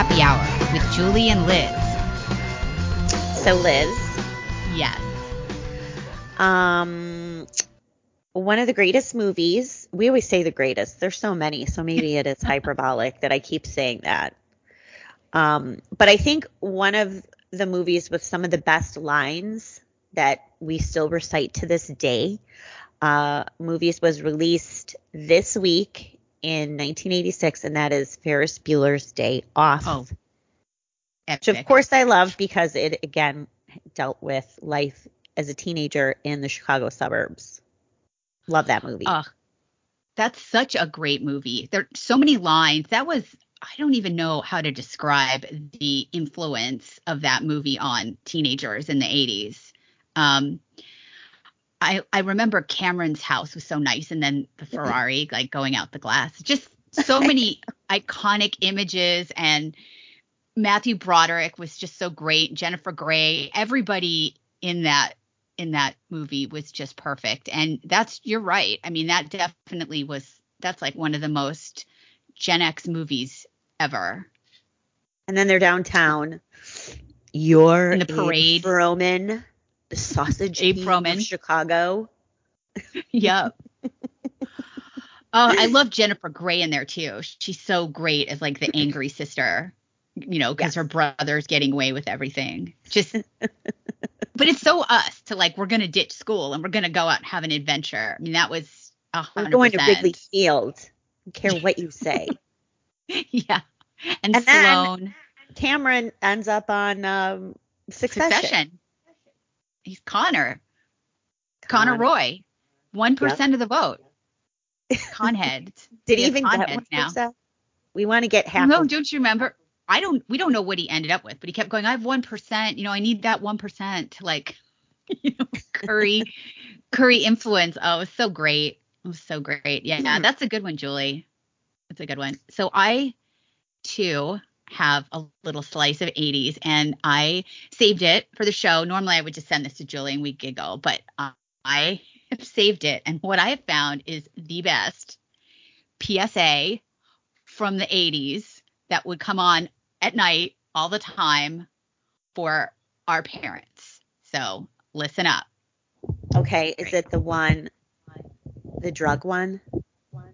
Happy Hour with Julie and Liz. So Liz, Yes. um, one of the greatest movies. We always say the greatest. There's so many, so maybe it is hyperbolic that I keep saying that. Um, but I think one of the movies with some of the best lines that we still recite to this day. Uh, movies was released this week in 1986, and that is Ferris Bueller's Day Off. Oh. which of course I love because it again dealt with life as a teenager in the Chicago suburbs. Love that movie. Ugh. That's such a great movie. There are so many lines. That was I don't even know how to describe the influence of that movie on teenagers in the 80s. Um I I remember Cameron's house was so nice and then the Ferrari like going out the glass. Just so many iconic images and Matthew Broderick was just so great. Jennifer Grey, everybody in that in that movie was just perfect. And that's you're right. I mean, that definitely was that's like one of the most Gen X movies ever. and then they're downtown. You're In the parade. Abe Froman, the sausage Abe king Froman. of Chicago. Yep. oh, I love Jennifer Grey in there too. She's so great as like the angry sister, you know, because Yes. her brother's getting away with everything. Just, but it's so us to like, we're going to ditch school and we're going to go out and have an adventure. I mean, that was a We're going to. Wrigley Field. Don't care what you say. Yeah. And, And then- Cameron ends up on um, Succession. Succession. He's Connor. Connor Con- Roy. 1% of the vote. Conhead. Did he even get one now. percent? We want to get half. No, don't you remember? I don't. We don't know what he ended up with, but he kept going. I have one percent. You know, I need that one percent to like, you know, curry, curry influence. Oh, it was so great. It was so great. Yeah, Mhm. that's a good one, Julie. That's a good one. So I too have a little slice of 80s, and I saved it for the show. Normally, I would just send this to Julie and we giggle, but uh, I have saved it, and what I have found is the best PSA from the 80s that would come on at night all the time for our parents. So listen up. Okay, is it the one, the drug one?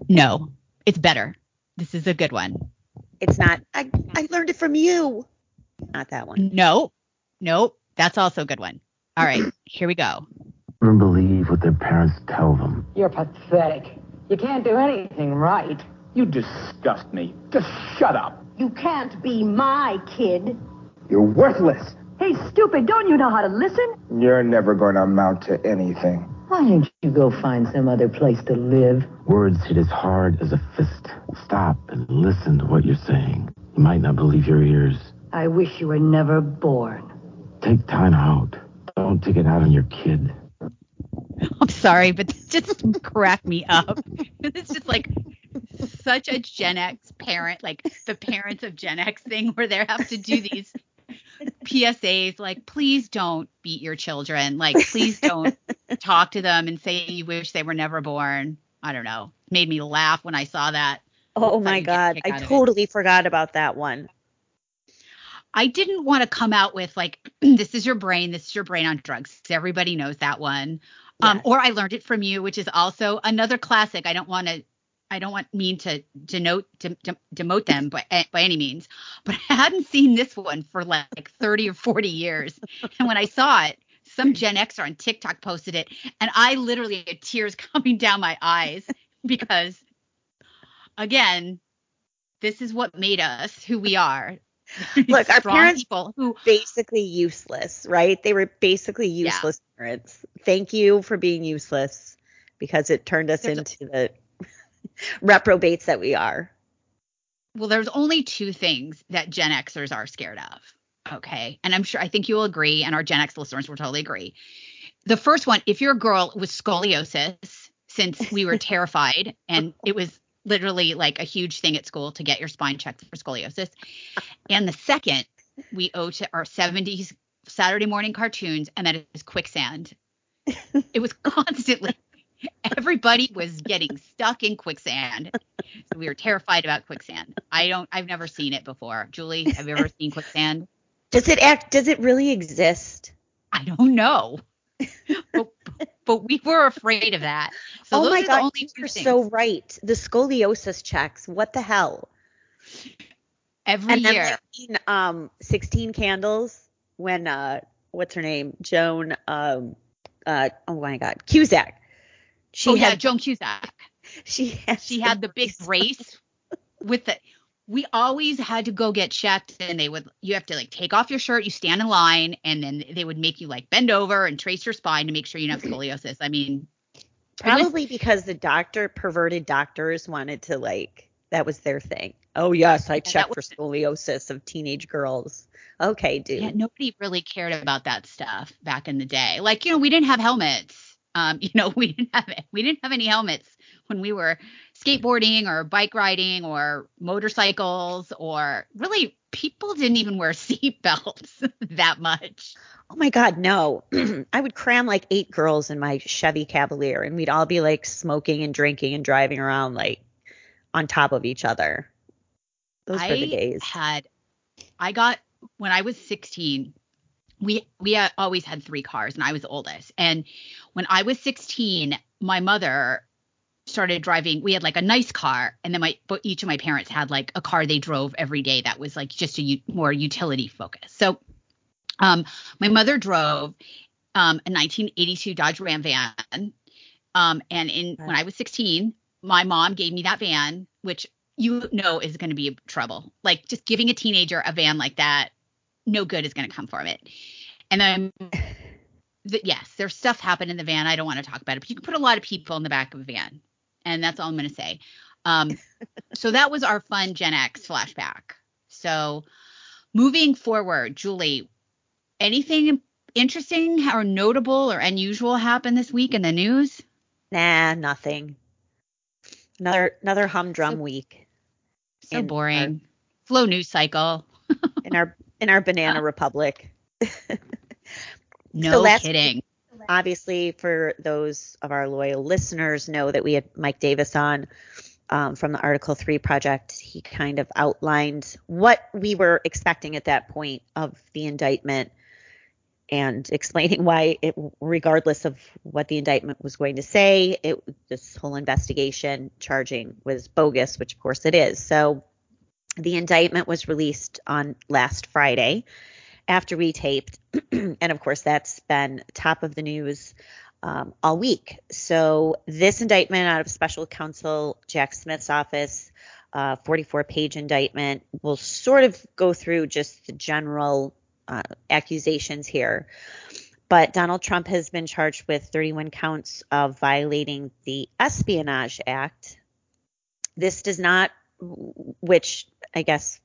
No, it's better. This is a good one. It's not. I I learned it from you. Not that one. No, nope. That's also a good one. All right, here we go. and believe what their parents tell them. You're pathetic. You can't do anything right. You disgust me. Just shut up. You can't be my kid. You're worthless. Hey, stupid, don't you know how to listen? You're never going to amount to anything. Why don't you go find some other place to live? Words hit as hard as a fist. Stop and listen to what you're saying. You might not believe your ears. I wish you were never born. Take time out. Don't take it out on your kid. I'm sorry, but this just cracked me up. It's just like such a Gen X parent, like the parents of Gen X thing where they have to do these PSAs like, please don't beat your children. Like, please don't talk to them and say you wish they were never born. I don't know. Made me laugh when I saw that. Oh my didn't get a god, I out of it. totally forgot about that one. I didn't want to come out with like, this is your brain, this is your brain on drugs. Everybody knows that one. Um, or I learned it from you, which is also another classic. I don't want to, I don't want mean to denote, to, to, demote them by, eh, by any means, but I hadn't seen this one for like 30 or 40 years. And when I saw it, some Gen Xer on TikTok posted it, and I literally had tears coming down my eyes because, again, this is what made us who we are. Look, our parents- people who Basically useless, right? They were basically Yeah. useless parents. Thank you for being useless because it turned us There's a- into the reprobates that we are. well, there's only two things that Gen Xers are scared of. Okay. And I'm sure, I think you'll agree, and our Gen X listeners will totally agree. The first one, if you're a girl with scoliosis, since we were terrified and it was literally like a huge thing at school to get your spine checked for scoliosis. And the second, we owe to our 70s Saturday morning cartoons, and that is quicksand. It was constantly, everybody was getting stuck in quicksand. So we were terrified about quicksand. I don't. I've never seen it before. Julie, have you ever seen quicksand? Does it act? Does it really exist? I don't know. but, but we were afraid of that. So oh my god, you're things. so right. The scoliosis checks. What the hell? Every and year. in, um, 16 candles when uh, what's her name? Joan. Um, uh, oh my god, Cusack. She oh yeah, had. Joan Cusack. She had. She had the big brace with the. We always had to go get checked, and they would. You have to like take off your shirt. You stand in line, and then they would make you like bend over and trace your spine to make sure you don't have scoliosis. I mean, was- Probably because the doctor, perverted doctors, wanted to like that was their thing. Oh yes, I checked for scoliosis of teenage girls. Okay, dude. Yeah, nobody really cared about that stuff back in the day. Like, you know, we didn't have helmets. Um, you know, we didn't have we didn't have any helmets when we were skateboarding or bike riding or motorcycles or really people didn't even wear seatbelts that much. Oh my God, no. I would cram like eight girls in my Chevy Cavalier and we'd all be like smoking and drinking and driving around like on top of each other. Those I were the days. had I got when I was 16 we we always had three cars and I was the oldest. And when I was 16 my mother started driving we had like a nice car and then my but each of my parents had like a car they drove every day that was like just a u- more utility focus. So um my mother drove um a 1982 Dodge Ram van um and in when I was 16 my mom gave me that van which you know is going to be trouble. Like just giving a teenager a van like that, no good is going to come from it. And then, the, yes, there's stuff happened in the van. I don't want to talk about it, but you can put a lot of people in the back of a van, and that's all I'm going to say. Um, so that was our fun Gen X flashback. So moving forward, Julie, anything interesting or notable or unusual happened this week in the news? Nah, nothing. Another another humdrum So- week So In our- boring. Slow news cycle. in our in our banana republic. No So last- kidding. obviously for those of our loyal listeners know that we had Mike Davis on um, from the Article 3 project. He kind of outlined what we were expecting at that point of the indictment and explaining why it regardless of what the indictment was going to say, it this whole investigation charging was bogus, which of course it is. So the indictment was released on last Friday after we taped. and of course, that's been top of the news um, all week. So, this indictment out of special counsel Jack Smith's office, uh, 44 page indictment, will sort of go through just the general uh, accusations here. But Donald Trump has been charged with 31 counts of violating the Espionage Act. This does not, which I guess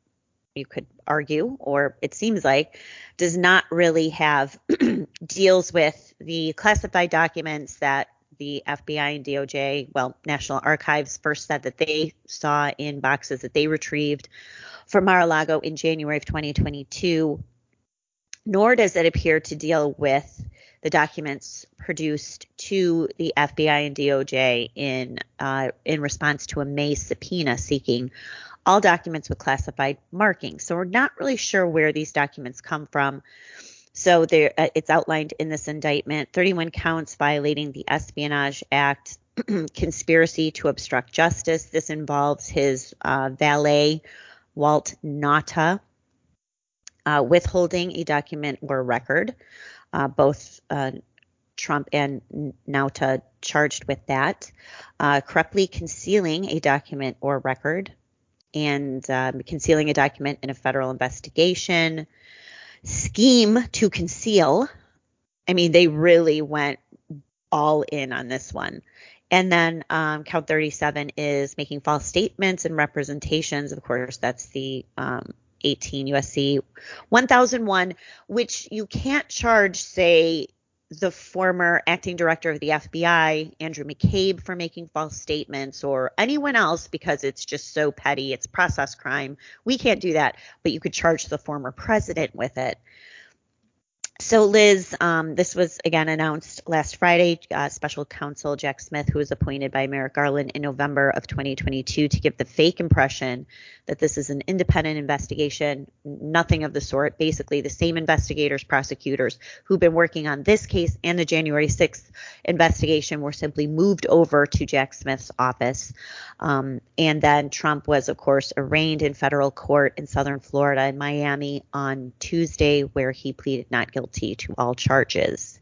you could argue, or it seems like, does not really have deals with the classified documents that the FBI and DOJ, well, National Archives first said that they saw in boxes that they retrieved from Mar-a-Lago in January of 2022. Nor does it appear to deal with the documents produced to the FBI and DOJ in uh, in response to a May subpoena seeking all documents with classified markings. So we're not really sure where these documents come from. So there, uh, it's outlined in this indictment: 31 counts violating the Espionage Act, conspiracy to obstruct justice. This involves his uh, valet, Walt Nauta, uh, withholding a document or record. Uh, both uh, Trump and Nauta charged with that. Uh, corruptly concealing a document or record and um, concealing a document in a federal investigation, scheme to conceal. I mean, they really went all in on this one. And then um, count 37 is making false statements and representations. Of course, that's the um, 18 USC 1001, which you can't charge, say, the former acting director of the FBI, Andrew McCabe, for making false statements or anyone else because it's just so petty. It's process crime. We can't do that, but you could charge the former president with it. So, Liz, um, this was again announced last Friday. Uh, Special Counsel Jack Smith, who was appointed by Merrick Garland in November of 2022 to give the fake impression that this is an independent investigation, nothing of the sort. Basically, the same investigators, prosecutors who've been working on this case and the January 6th investigation were simply moved over to Jack Smith's office. Um, and then Trump was, of course, arraigned in federal court in Southern Florida in Miami on Tuesday, where he pleaded not guilty to all charges.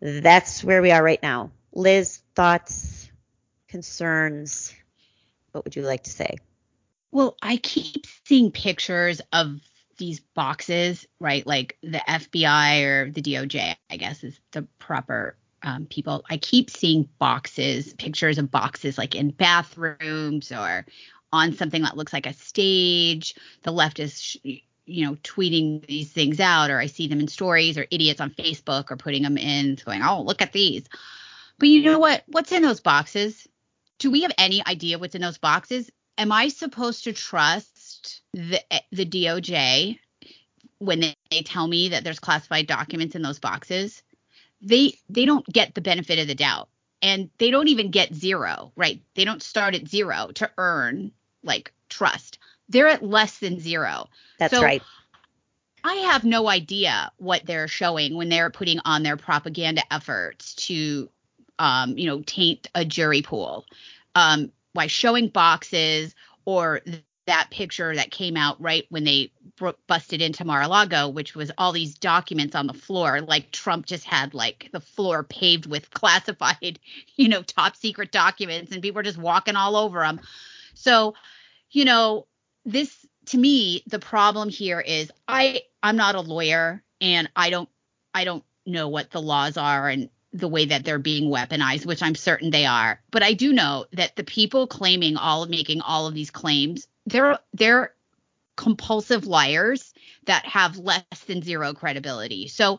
That's where we are right now. Liz, thoughts, concerns? What would you like to say? Well, I keep seeing pictures of these boxes, right? Like the FBI or the DOJ, I guess is the proper um, people. I keep seeing boxes, pictures of boxes like in bathrooms or on something that looks like a stage. The left is, you know, tweeting these things out, or I see them in stories, or idiots on Facebook are putting them in, going, oh, look at these. But you know what? What's in those boxes? Do we have any idea what's in those boxes? am I supposed to trust the the DOJ when they, they tell me that there's classified documents in those boxes? They they don't get the benefit of the doubt. And they don't even get zero, right? They don't start at zero to earn like trust. They're at less than zero. That's so, right. I have no idea what they're showing when they're putting on their propaganda efforts to, um, you know, taint a jury pool. Um, by showing boxes or that picture that came out right when they busted into Mar-a-Lago, which was all these documents on the floor. Like Trump just had like the floor paved with classified, you know, top secret documents, and people were just walking all over them. So, you know, this to me, the problem here is I I'm not a lawyer, and I don't I don't know what the laws are, and the way that they're being weaponized, which I'm certain they are. But I do know that the people claiming all of making all of these claims, they're they're compulsive liars that have less than zero credibility. So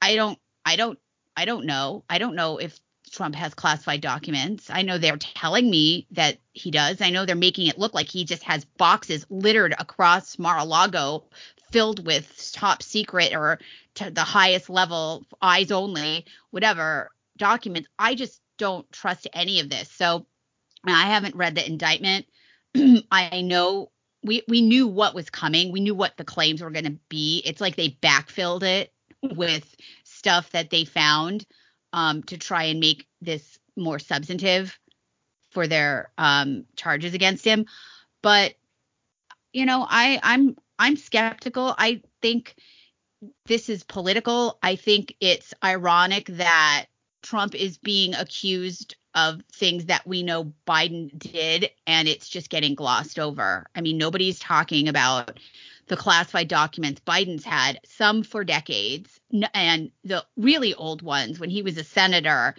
I don't I don't I don't know. I don't know if Trump has classified documents. I know they're telling me that he does. I know they're making it look like he just has boxes littered across Mar-a-Lago filled with top secret or to the highest level, eyes only, whatever documents. I just don't trust any of this. So I haven't read the indictment. I know we we knew what was coming. We knew what the claims were going to be. It's like they backfilled it with stuff that they found um, to try and make this more substantive for their um, charges against him. But you know, I I'm I'm skeptical. I think this is political. I think it's ironic that Trump is being accused of things that we know Biden did, and it's just getting glossed over. I mean, nobody's talking about the classified documents Biden's had, some for decades, and the really old ones when he was a senator,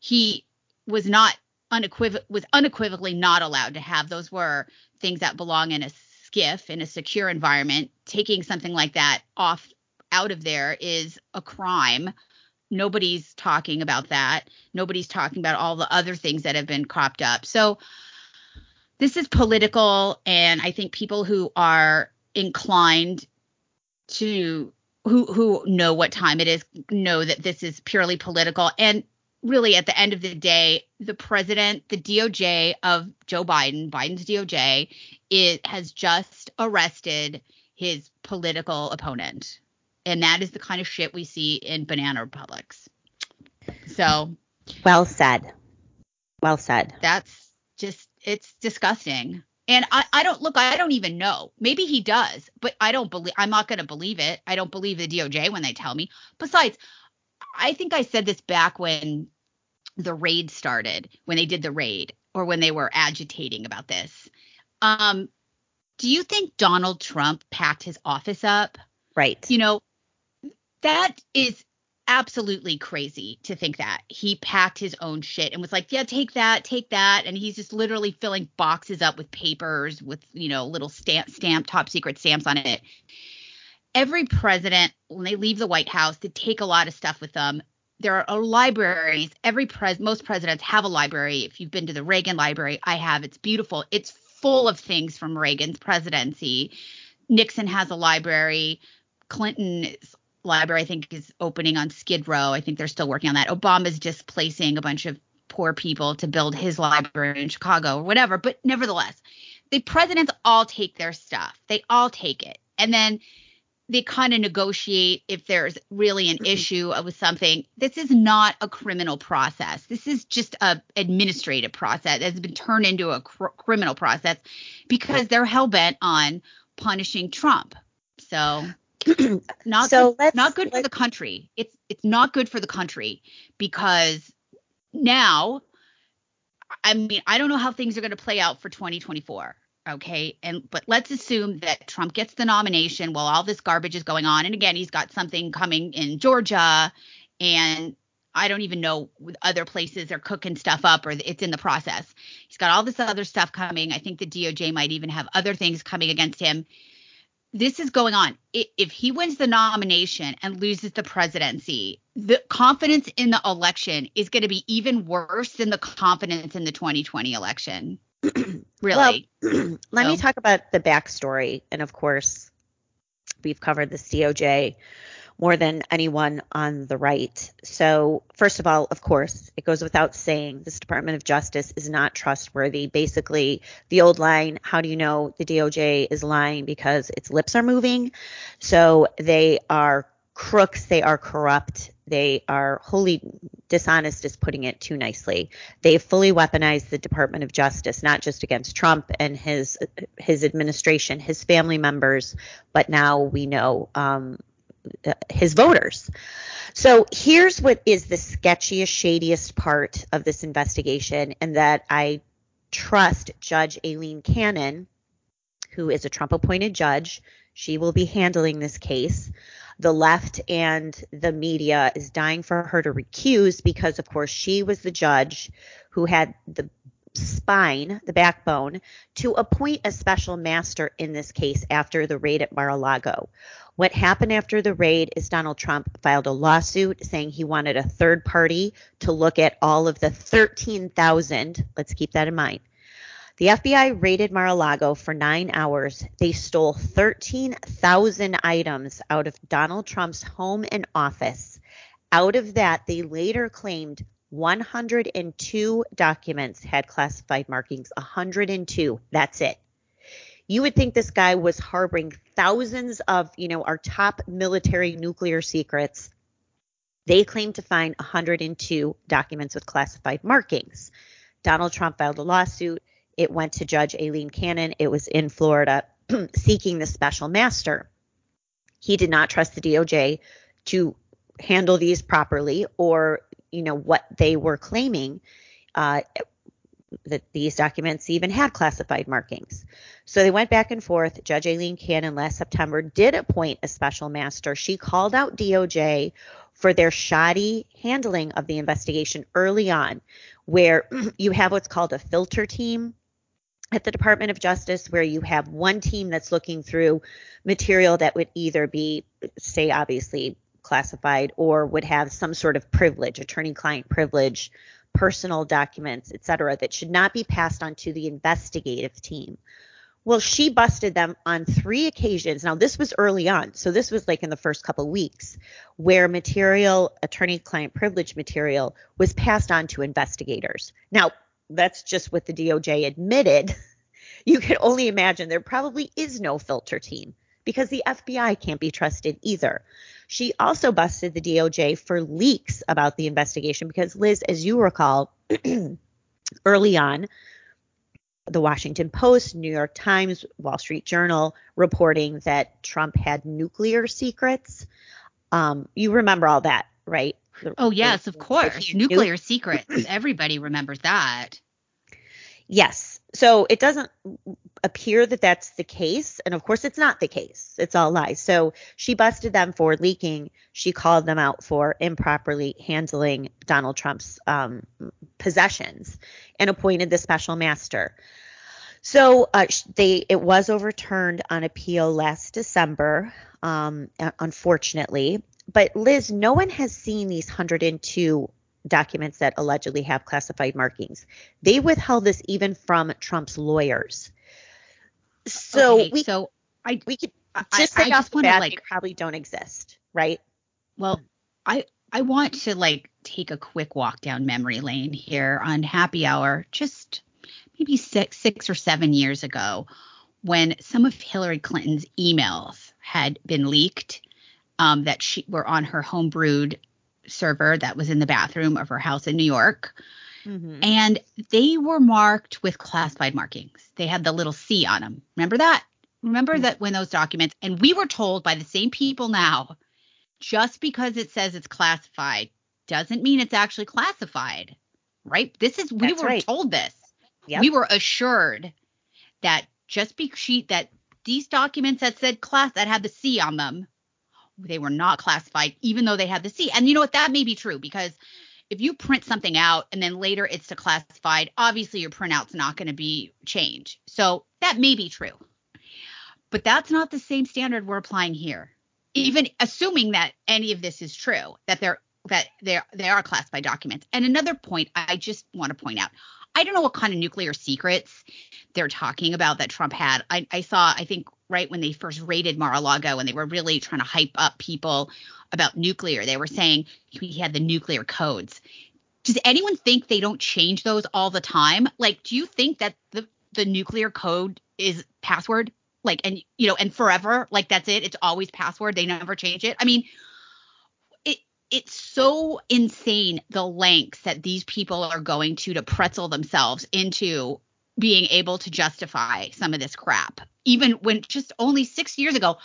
he was not unequivoc was unequivocally not allowed to have. Those were things that belong in a SCIF in a secure environment. Taking something like that off out of there is a crime. Nobody's talking about that. Nobody's talking about all the other things that have been cropped up. So this is political, and I think people who are inclined to who who know what time it is know that this is purely political and really at the end of the day the president the DOJ of Joe Biden Biden's DOJ it has just arrested his political opponent and that is the kind of shit we see in banana republics. So, well said. Well said. That's just it's disgusting. And I, I don't look, I don't even know. Maybe he does, but I don't believe, I'm not going to believe it. I don't believe the DOJ when they tell me. Besides, I think I said this back when the raid started, when they did the raid or when they were agitating about this. Um, do you think Donald Trump packed his office up? Right. You know, that is absolutely crazy to think that he packed his own shit and was like, yeah, take that, take that. And he's just literally filling boxes up with papers with, you know, little stamp, stamp, top secret stamps on it. Every president, when they leave the White House, they take a lot of stuff with them. There are libraries. Every pres, most presidents have a library. If you've been to the Reagan library, I have. It's beautiful. It's full of things from Reagan's presidency. Nixon has a library. Clinton's library, I think, is opening on Skid Row. I think they're still working on that. Obama's just placing a bunch of poor people to build his library in Chicago or whatever. But nevertheless, the presidents all take their stuff. They all take it. And then they kind of negotiate if there's really an mm-hmm. issue with something. This is not a criminal process. This is just a administrative process that's been turned into a cr- criminal process because they're hell bent on punishing Trump. So not So good, not good for the country. It's it's not good for the country because now I mean, I don't know how things are going to play out for 2024. Okay. And, but let's assume that Trump gets the nomination while all this garbage is going on. And again, he's got something coming in Georgia. And I don't even know with other places they're cooking stuff up or it's in the process. He's got all this other stuff coming. I think the DOJ might even have other things coming against him. This is going on. If he wins the nomination and loses the presidency, the confidence in the election is going to be even worse than the confidence in the 2020 election. really? Let me talk about the backstory. And of course, we've covered this DOJ more than anyone on the right. So, first of all, of course, it goes without saying this Department of Justice is not trustworthy. Basically, the old line, how do you know the DOJ is lying? Because its lips are moving. So, they are crooks, they are corrupt, they are wholly dishonest, is putting it too nicely. They've fully weaponized the Department of Justice, not just against Trump and his his administration, his family members, but now we know um, his voters. So here's what is the sketchiest, shadiest part of this investigation, and that I trust Judge Aileen Cannon, who is a Trump appointed judge. She will be handling this case. The left and the media is dying for her to recuse because, of course, she was the judge who had the spine, the backbone, to appoint a special master in this case after the raid at Mar-a-Lago. What happened after the raid is Donald Trump filed a lawsuit saying he wanted a third party to look at all of the 13,000, let's keep that in mind. The FBI raided Mar-a-Lago for nine hours. They stole 13,000 items out of Donald Trump's home and office. Out of that, they later claimed 102 documents had classified markings. 102. That's it. You would think this guy was harboring thousands of, you know, our top military nuclear secrets. They claim to find 102 documents with classified markings. Donald Trump filed a lawsuit. It went to Judge Aileen Cannon. It was in Florida seeking the special master. He did not trust the DOJ to handle these properly or, you know, what they were claiming uh, that these documents even had classified markings. So they went back and forth. Judge Aileen Cannon last September did appoint a special master. She called out DOJ for their shoddy handling of the investigation early on, where you have what's called a filter team at the Department of Justice, where you have one team that's looking through material that would either be, say, obviously classified or would have some sort of privilege, attorney client privilege, personal documents, et cetera, that should not be passed on to the investigative team. Well, she busted them on three occasions. Now, this was early on. So, this was like in the first couple weeks where material, attorney client privilege material, was passed on to investigators. Now, that's just what the DOJ admitted. You can only imagine there probably is no filter team because the FBI can't be trusted either. She also busted the DOJ for leaks about the investigation because, Liz, as you recall, early on, the Washington Post, New York Times, Wall Street Journal reporting that Trump had nuclear secrets. Um, you remember all that, right? The- Oh, yes, the- of course. knew- Nuclear secrets. Everybody remembers that. Yes. So it doesn't appear that that's the case. And of course, it's not the case. It's all lies. So she busted them for leaking. She called them out for improperly handling Donald Trump's um, possessions and appointed the special master. So uh, they it was overturned on appeal last December, um, uh, unfortunately. But Liz, no one has seen these 102 documents that allegedly have classified markings. They withheld this even from Trump's lawyers. So Okay, we so I we could just I say just off the wanna, bat like- probably don't exist, right? Well, I I want to like take a quick walk down memory lane here on Happy Hour, just maybe six six or seven years ago, when some of Hillary Clinton's emails had been leaked, um, that she were on her homebrewed server that was in the bathroom of her house in New York. Mhm. And they were marked with classified markings. They had the little C on them. Remember that? Remember that when those documents, and we were told by the same people now, just because it says it's classified doesn't mean it's actually classified, right? This is, we That's were right. told this. Yep. We were assured that just because she, that these documents that said class, that had the C on them, they were not classified, even though they had the C. And you know what? That may be true because if you print something out and then later it's declassified, obviously your printout's not going to be changed. So that may be true. But that's not the same standard we're applying here. Even assuming that any of this is true, that they're that they they are classified documents. And another point I just want to point out, I don't know what kind of nuclear secrets they're talking about that Trump had. I, I saw, I think, right when they first raided Mar-a-Lago and they were really trying to hype up people about nuclear, they were saying he had the nuclear codes. Does anyone think they don't change those all the time? Like, do you think that the the nuclear code is password? Like, and you know, and forever, like that's it. It's always password. They never change it. I mean, it's so insane the lengths that these people are going to to pretzel themselves into being able to justify some of this crap. Even when just only six years ago,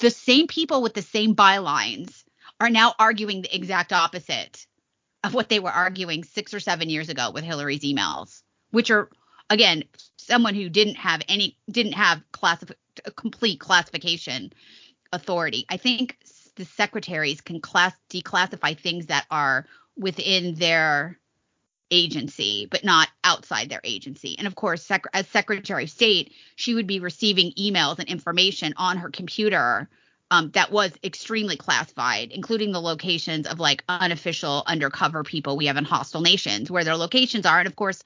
the same people with the same bylines are now arguing the exact opposite of what they were arguing six or seven years ago with Hillary's emails, which are again someone who didn't have any didn't have classif- complete classification authority. I think the secretaries can class declassify things that are within their agency but not outside their agency. And of course, sec- as Secretary of State, she would be receiving emails and information on her computer um, that was extremely classified, including the locations of like unofficial undercover people we have in hostile nations, where their locations are. And of course,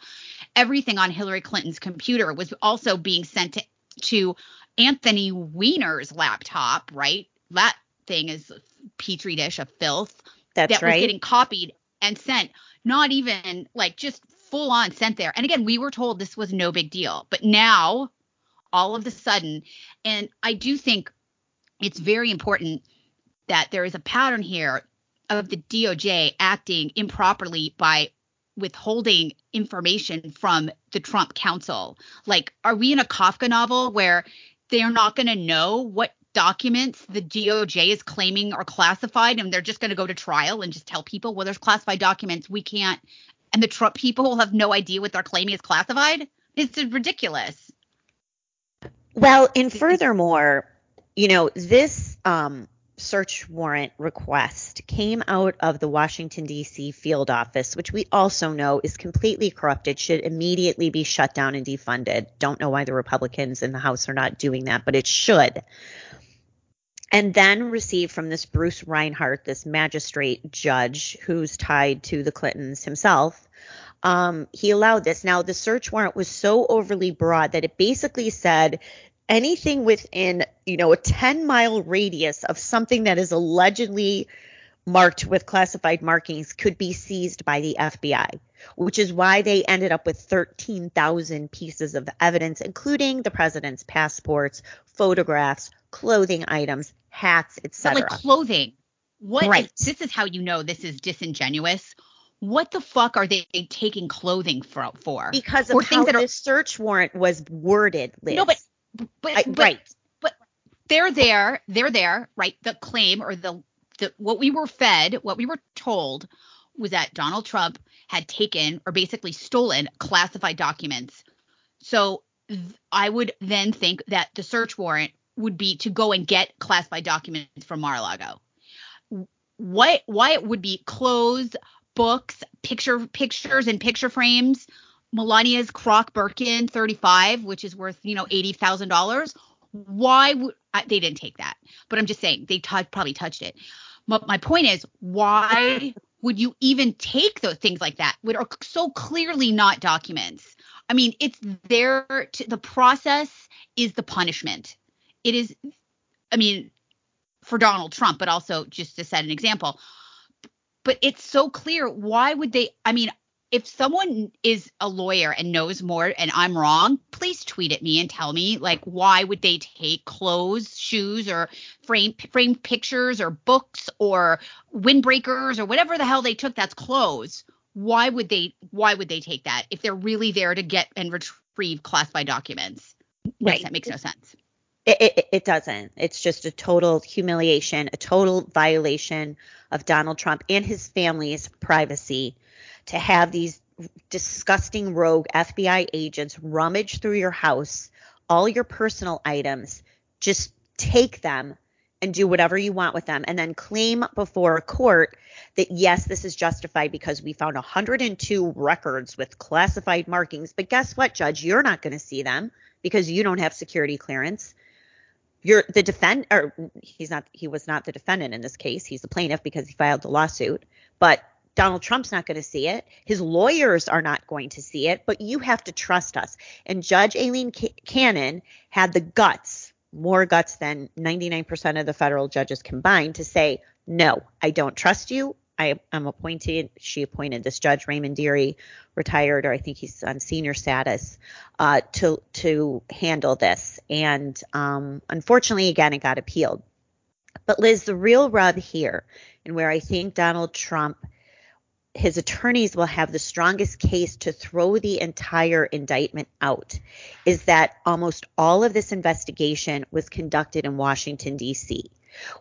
everything on Hillary Clinton's computer was also being sent to, to Anthony Weiner's laptop, right? That thing is petri dish of filth That's that was getting copied and sent, not even like just full on sent there. And again, we were told this was no big deal, but now all of the sudden, and I do think it's very important that there is a pattern here of the DOJ acting improperly by withholding information from the Trump counsel. Like, are we in a Kafka novel where they're not going to know what documents the DOJ is claiming are classified and they're just going to go to trial and just tell people, well, there's classified documents we can't, and the Trump people will have no idea what they're claiming is classified? It's ridiculous. Well, and furthermore, you know, this um, search warrant request came out of the Washington, D.C. field office, which we also know is completely corrupted, should immediately be shut down and defunded. Don't know why the Republicans in the House are not doing that, but it should. And then received from this Bruce Reinhart, this magistrate judge who's tied to the Clintons himself, um, he allowed this. Now, the search warrant was so overly broad that it basically said anything within, you know, a 10 mile radius of something that is allegedly marked with classified markings could be seized by the FBI, which is why they ended up with 13,000 pieces of evidence, including the president's passports, photographs, clothing items, hats, But etc. like clothing, what? is- Right. this is how you know this is disingenuous. What the fuck are they taking clothing for? for? because of things how that are search warrant was worded, Liz. no, but but, I- but right. they're there, they're there, right? The claim or the the what we were fed, what we were told was that Donald Trump had taken or basically stolen classified documents. So th- I would then think that the search warrant would be to go and get classified documents from Mar-a-Lago. What why it would be clothes, books, picture pictures and picture frames, Melania's Croc Birkin 35, which is worth, you know, $80,000. Why would they didn't take that? But I'm just saying they tou- probably touched it. But my point is, why would you even take those things like that, which are so clearly not documents? I mean, it's there. To, the process is the punishment. It is. I mean, for Donald Trump, but also just to set an example. But it's so clear. Why would they? I mean, if someone is a lawyer and knows more and I'm wrong, please tweet at me and tell me like why would they take clothes, shoes, or frame frame pictures or books or windbreakers or whatever the hell they took that's clothes. Why would they why would they take that if they're really there to get and retrieve classified documents? Right. That makes no sense. It, it, it doesn't. It's just a total humiliation, a total violation of Donald Trump and his family's privacy to have these disgusting rogue FBI agents rummage through your house, all your personal items, just take them and do whatever you want with them and then claim before a court that yes this is justified because we found 102 records with classified markings. But guess what judge? You're not going to see them because you don't have security clearance. You're the defend or he's not he was not the defendant in this case. He's the plaintiff because he filed the lawsuit. But Donald Trump's not going to see it. His lawyers are not going to see it, but you have to trust us. And Judge Aileen Cannon had the guts, more guts than 99% of the federal judges combined, to say, no, I don't trust you. I am appointed. She appointed this judge, Raymond Dearie, retired, or I think he's on senior status, uh, to to handle this. And um, unfortunately, again, it got appealed. But Liz, the real rub here, and where I think Donald Trump his attorneys will have the strongest case to throw the entire indictment out is that almost all of this investigation was conducted in Washington, D.C.,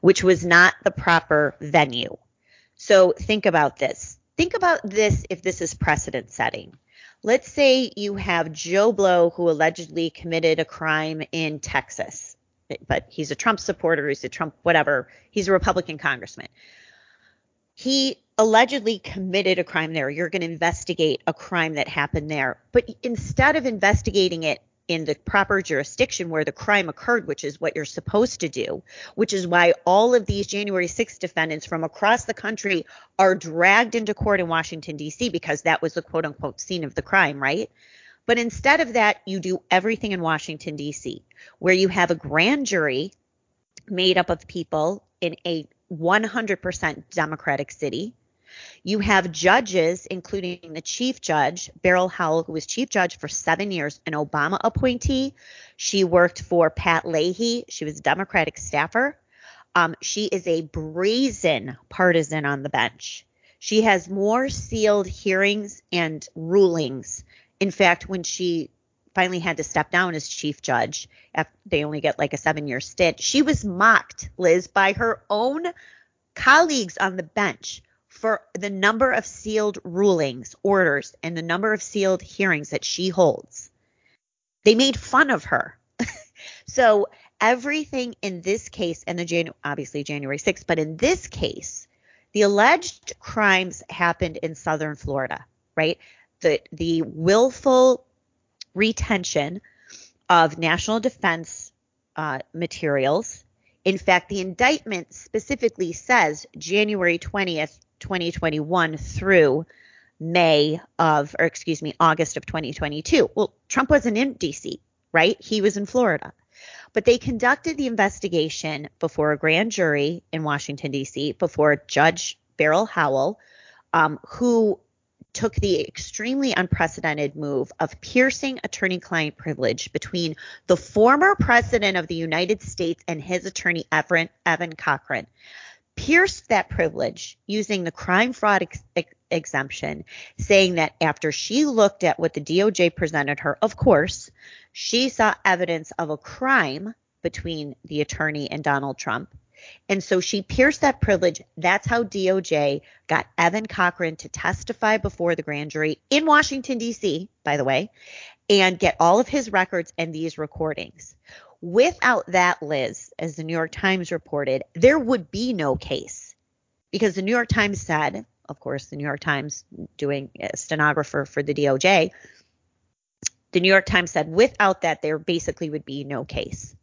which was not the proper venue. So think about this. Think about this if this is precedent setting. Let's say you have Joe Blow who allegedly committed a crime in Texas, but he's a Trump supporter, he's a Trump whatever, he's a Republican congressman. He allegedly committed a crime there. You're going to investigate a crime that happened there. But instead of investigating it in the proper jurisdiction where the crime occurred, which is what you're supposed to do, which is why all of these January 6 defendants from across the country are dragged into court in Washington, D.C., because that was the quote unquote scene of the crime, right? But instead of that, you do everything in Washington, D.C., where you have a grand jury made up of people in a 100% Democratic city you have judges, including the chief judge, Beryl Howell, who was chief judge for seven years, an Obama appointee. She worked for Pat Leahy. She was a Democratic staffer. Um, she is a brazen partisan on the bench. She has more sealed hearings and rulings. In fact, when she finally had to step down as chief judge, they only get like a seven year stint, she was mocked, Liz, by her own colleagues on the bench for the number of sealed rulings, orders, and the number of sealed hearings that she holds. They made fun of her. so everything in this case, and the Janu- obviously January 6th, but in this case, the alleged crimes happened in southern Florida, right? The the willful retention of national defense uh, materials. In fact, the indictment specifically says January 20th, 2021 through May of, or excuse me, August of 2022. Well, Trump wasn't in DC, right? He was in Florida. But they conducted the investigation before a grand jury in Washington, D.C., before Judge Beryl Howell, um, who took the extremely unprecedented move of piercing attorney client privilege between the former president of the United States and his attorney, Evan, Evan Corcoran pierced that privilege using the crime fraud ex- ex- exemption, saying that after she looked at what the DOJ presented her, of course, she saw evidence of a crime between the attorney and Donald Trump. And so she pierced that privilege. That's how DOJ got Evan Corcoran to testify before the grand jury in Washington, D.C., by the way, and get all of his records and these recordings. Without that, Liz, as the New York Times reported, there would be no case because the New York Times said, of course, the New York Times doing a stenographer for the DOJ, the New York Times said without that, there basically would be no case.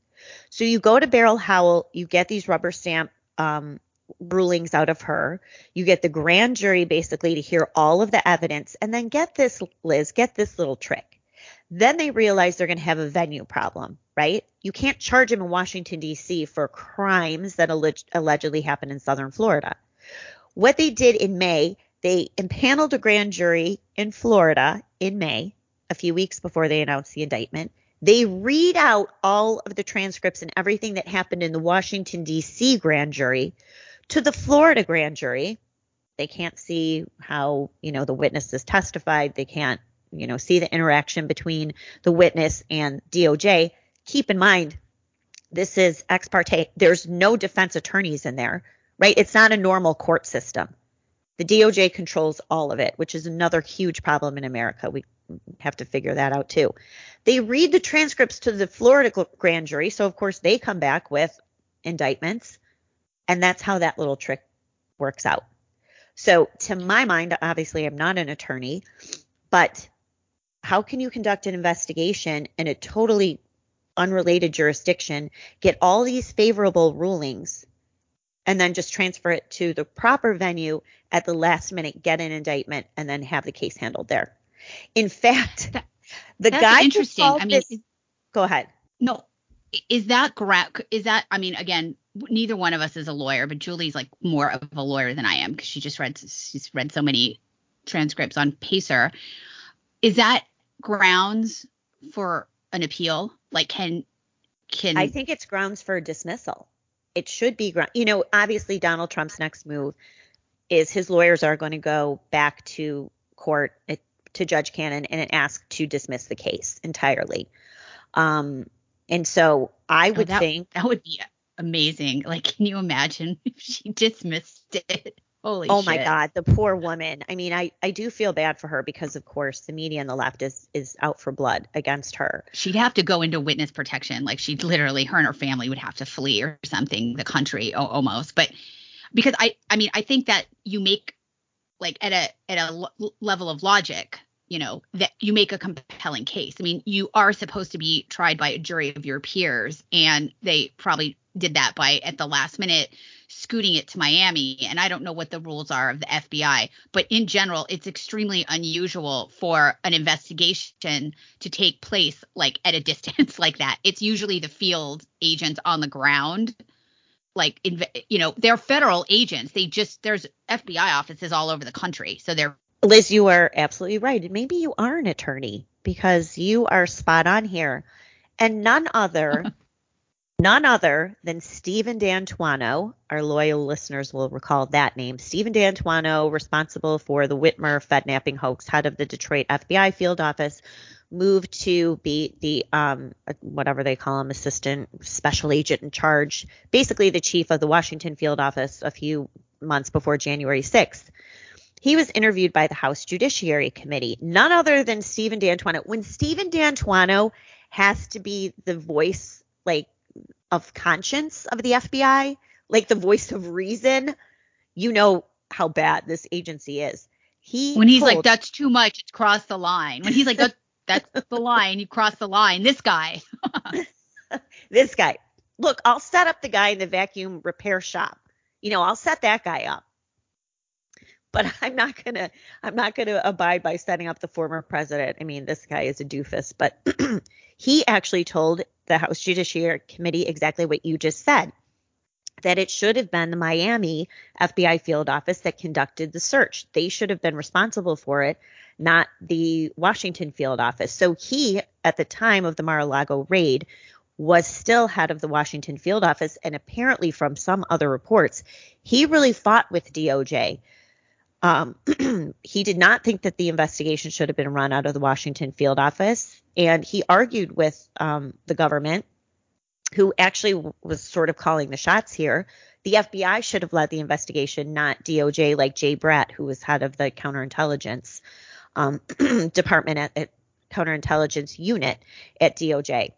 So you go to Beryl Howell, you get these rubber stamp um, rulings out of her. You get the grand jury basically to hear all of the evidence, and then get this, Liz, get this little trick. Then they realize they're going to have a venue problem right? You can't charge him in Washington, D.C. for crimes that alleg- allegedly happened in southern Florida. What they did in May, they impaneled a grand jury in Florida in May, a few weeks before they announced the indictment. They read out all of the transcripts and everything that happened in the Washington, D.C. grand jury to the Florida grand jury. They can't see how, you know, the witnesses testified. They can't, you know, see the interaction between the witness and DOJ. Keep in mind, this is ex parte. There's no defense attorneys in there, right? It's not a normal court system. The DOJ controls all of it, which is another huge problem in America. We have to figure that out too. They read the transcripts to the Florida grand jury. So, of course, they come back with indictments. And that's how that little trick works out. So, to my mind, obviously, I'm not an attorney, but how can you conduct an investigation in a totally unrelated jurisdiction, get all these favorable rulings, and then just transfer it to the proper venue at the last minute, get an indictment, and then have the case handled there? In fact, That- the That's guy interesting. I mean, this- go ahead. No, is that ground? Is that? I mean, again, neither one of us is a lawyer, but Julie's like more of a lawyer than I am because she just read she's read so many transcripts on Pacer. Is that grounds for an appeal? Like, can can I think it's grounds for dismissal. It should be ground. You know, obviously Donald Trump's next move is his lawyers are going to go back to court to Judge Cannon and ask to dismiss the case entirely. Um, and so I oh, would that, think that would be amazing. Like, can you imagine if she dismissed it? Holy oh my god the poor woman i mean i i do feel bad for her because of course the media and the left is is out for blood against her she'd have to go into witness protection. Like she'd literally, her and her family would have to flee or something, the country almost. But because I, I mean, I think that you make like at a at a l- level of logic, you know, that you make a compelling case. I mean, you are supposed to be tried by a jury of your peers, and they probably did that by at the last minute scooting it to Miami. And I don't know what the rules are of the FBI, but in general, it's extremely unusual for an investigation to take place like at a distance like that. It's usually the field agents on the ground. Like, you know, they're federal agents. They just, there's FBI offices all over the country. So they're Liz, you are absolutely right. And maybe you are an attorney because you are spot on here. And none other, none other than Steven D'Antuono, our loyal listeners will recall that name. Steven D'Antuono, responsible for the Whitmer Fednapping hoax, head of the Detroit FBI field office, moved to be the um whatever they call him assistant special agent in charge basically the chief of the washington field office a few months before january 6th he was interviewed by the House Judiciary Committee, none other than Steven D'Antuono. When Steven D'Antuono has to be the voice, like, of conscience of the FBI, like the voice of reason, you know how bad this agency is. He when he's like, that's too much, it's crossed the line. When he's like, that's, that's the line, you cross the line. This guy. this guy, look, I'll set up the guy in the vacuum repair shop. You know, I'll set that guy up. But I'm not gonna I'm not gonna abide by setting up the former president. I mean, this guy is a doofus, but he actually told the House Judiciary Committee exactly what you just said. That it should have been the Miami FBI field office that conducted the search. They should have been responsible for it, not the Washington field office. So he, at the time of the Mar-a-Lago raid, was still head of the Washington field office. And apparently, from some other reports, he really fought with DOJ. Um, he did not think that the investigation should have been run out of the Washington field office. And he argued with um, the government, who actually was sort of calling the shots here. The FBI should have led the investigation, not DOJ, like Jay Bratt, who was head of the counterintelligence um, department at, at counterintelligence unit at DOJ.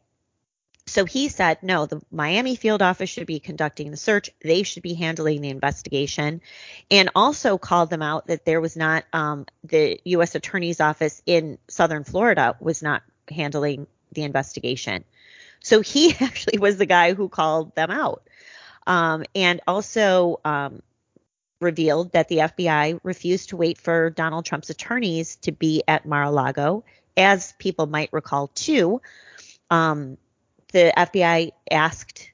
So he said, no, the Miami field office should be conducting the search. They should be handling the investigation and also called them out that there was not, um, the U.S. Attorney's Office in Southern Florida was not handling the investigation. So he actually was the guy who called them out. Um, and also um, revealed that the FBI refused to wait for Donald Trump's attorneys to be at Mar-a-Lago, as people might recall too. Um, the FBI asked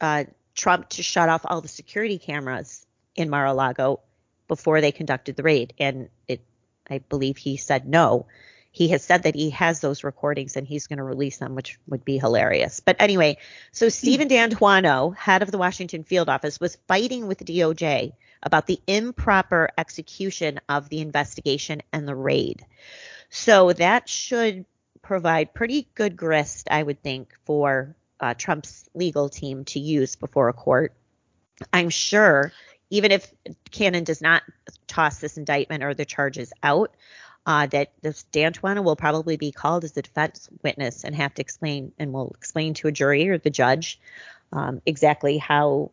uh, Trump to shut off all the security cameras in Mar-a-Lago before they conducted the raid, and it, I believe he said no. He has said that he has those recordings and he's going to release them, which would be hilarious. But anyway, so Steven D'Antuono, head of the Washington field office, was fighting with DOJ about the improper execution of the investigation and the raid. So that should provide pretty good grist, I would think, for uh, Trump's legal team to use before a court. I'm sure, even if Cannon does not toss this indictment or the charges out, uh, that this D'Antuono will probably be called as the defense witness and have to explain and will explain to a jury or the judge um, exactly how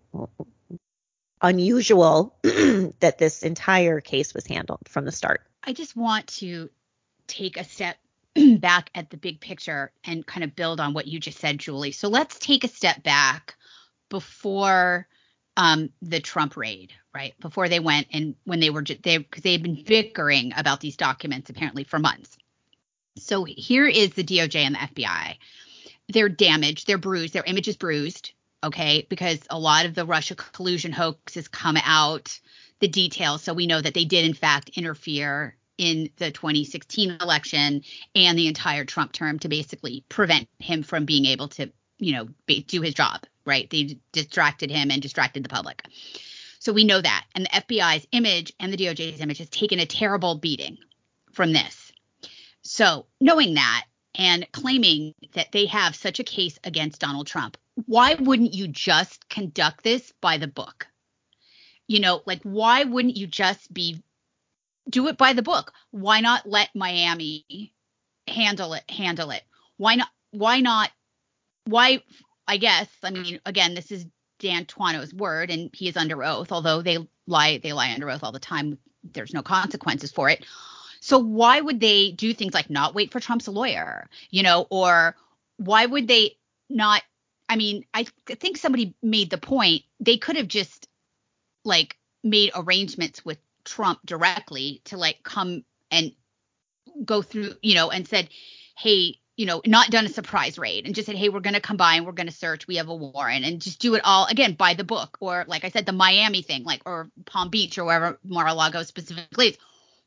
unusual that this entire case was handled from the start. I just want to take a step back at the big picture and kind of build on what you just said, Julie. So let's take a step back before um, the Trump raid, right? Before they went and when they were they because they had been bickering about these documents apparently for months. So here is the DOJ and the FBI. They're damaged, they're bruised, their image is bruised, okay, because a lot of the Russia collusion hoax has come out, the details. So we know that they did in fact interfere in the 2016 election and the entire Trump term to basically prevent him from being able to, you know, do his job, right? They distracted him and distracted the public. So we know that. And the FBI's image and the DOJ's image has taken a terrible beating from this. So knowing that and claiming that they have such a case against Donald Trump, why wouldn't you just conduct this by the book? You know, like why wouldn't you just be do it by the book. Why not let Miami handle it? Handle it. Why not? Why not? Why? I guess. I mean, again, this is D'Antuono's word, and he is under oath. Although they lie, they lie under oath all the time. There's no consequences for it. So why would they do things like not wait for Trump's lawyer, you know, or why would they not? I mean, I think somebody made the point they could have just like made arrangements with Trump directly to like come and go through, you know, and said, hey, you know, not done a surprise raid and just said, hey, we're going to come by and we're going to search. We have a warrant and just do it all again by the book. Or like I said, the Miami thing, like, or Palm Beach or wherever Mar-a-Lago specifically is.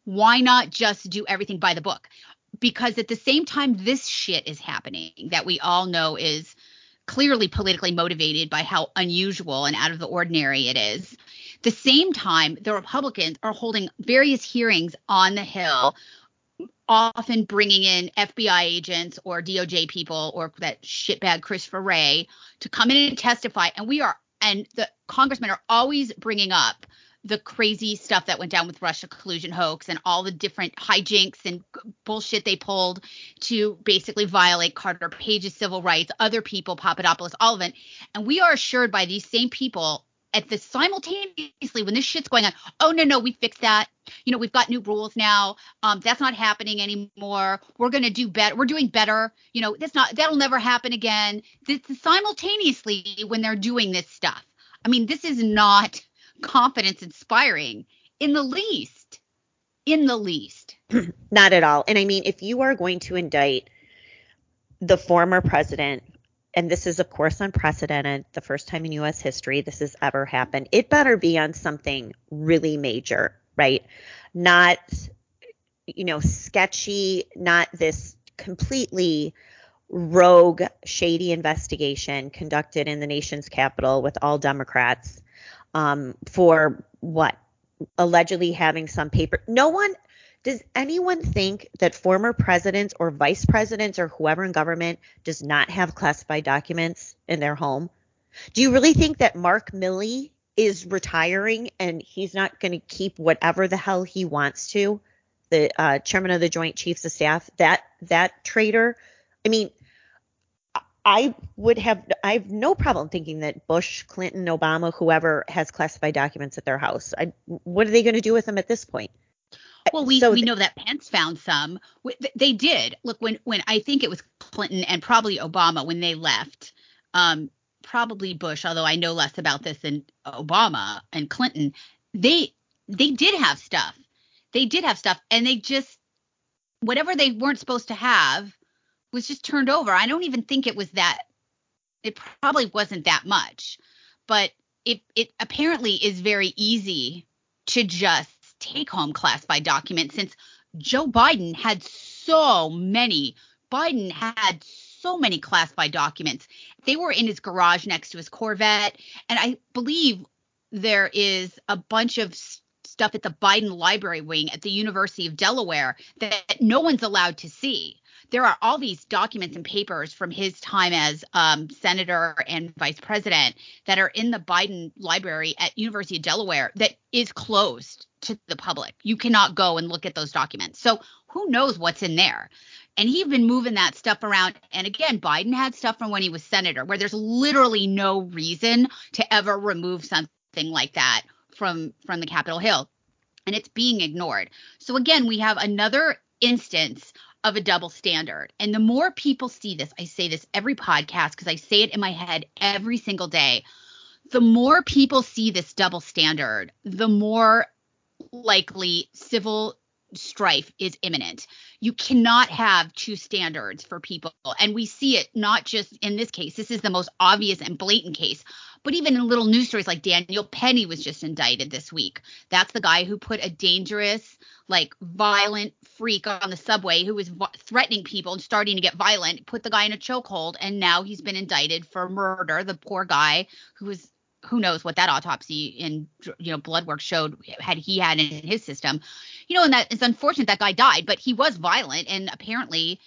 Why not just do everything by the book? Because at the same time, this shit is happening that we all know is clearly politically motivated by how unusual and out of the ordinary it is the same time, the Republicans are holding various hearings on the Hill, often bringing in FBI agents or DOJ people or that shitbag Christopher Wray to come in and testify. And we are, and the congressmen are always bringing up the crazy stuff that went down with Russia collusion hoax and all the different hijinks and bullshit they pulled to basically violate Carter Page's civil rights, other people, Papadopoulos, all of it. And we are assured by these same people at the simultaneously when this shit's going on, oh no, no, we fixed that. You know, we've got new rules now. Um, that's not happening anymore. We're gonna do better. We're doing better. You know, that's not that'll never happen again. This simultaneously when they're doing this stuff. I mean, this is not confidence inspiring in the least. In the least. not at all. And I mean, if you are going to indict the former president and this is of course unprecedented, the first time in US history this has ever happened. It better be on something really major, right? Not you know, sketchy, not this completely rogue, shady investigation conducted in the nation's capital with all Democrats um, for what? Allegedly having some paper. No one does anyone think that former presidents or vice presidents or whoever in government does not have classified documents in their home? Do you really think that Mark Milley is retiring and he's not going to keep whatever the hell he wants to? The uh, chairman of the Joint Chiefs of Staff, that that traitor. I mean, I would have I have no problem thinking that Bush, Clinton, Obama, whoever has classified documents at their house. I, what are they going to do with them at this point? Well, we, so we know that Pence found some. They did. Look, when when I think it was Clinton and probably Obama when they left, um, probably Bush, although I know less about this than Obama and Clinton, they they did have stuff. They did have stuff, and they just whatever they weren't supposed to have was just turned over. I don't even think it was that it probably wasn't that much, but it it apparently is very easy to just take home classified documents since Joe Biden had so many. Biden had so many classified documents. They were in his garage next to his Corvette, and I believe there is a bunch of stuff at the Biden Library Wing at the University of Delaware that no one's allowed to see. There are all these documents and papers from his time as um, senator and vice president that are in the Biden Library at University of Delaware that is closed to the public. You cannot go and look at those documents. So who knows what's in there? And he's been moving that stuff around. And again, Biden had stuff from when he was senator where there's literally no reason to ever remove something like that from from the Capitol Hill. And it's being ignored. So again, we have another instance of a double standard. And the more people see this, I say this every podcast because I say it in my head every single day. The more people see this double standard, the more likely civil strife is imminent. You cannot have two standards for people. And we see it not just in this case, this is the most obvious and blatant case, but even in little news stories like Daniel Penny was just indicted this week. That's the guy who put a dangerous, like violent freak on the subway who was threatening people and starting to get violent, put the guy in a chokehold, and now he's been indicted for murder. The poor guy who was who knows what that autopsy and you know blood work showed had he had in his system you know and that it's unfortunate that guy died but he was violent and apparently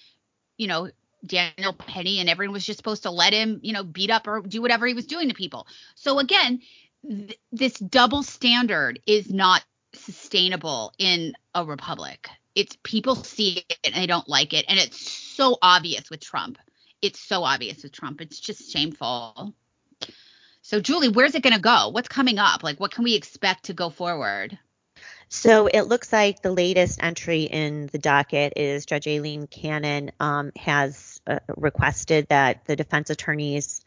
you know daniel penny and everyone was just supposed to let him you know beat up or do whatever he was doing to people so again th- this double standard is not sustainable in a republic it's people see it and they don't like it and it's so obvious with trump it's so obvious with trump it's just shameful so, Julie, where's it going to go? What's coming up? Like, what can we expect to go forward? So it looks like the latest entry in the docket is Judge Aileen Cannon um, has uh, requested that the defense attorneys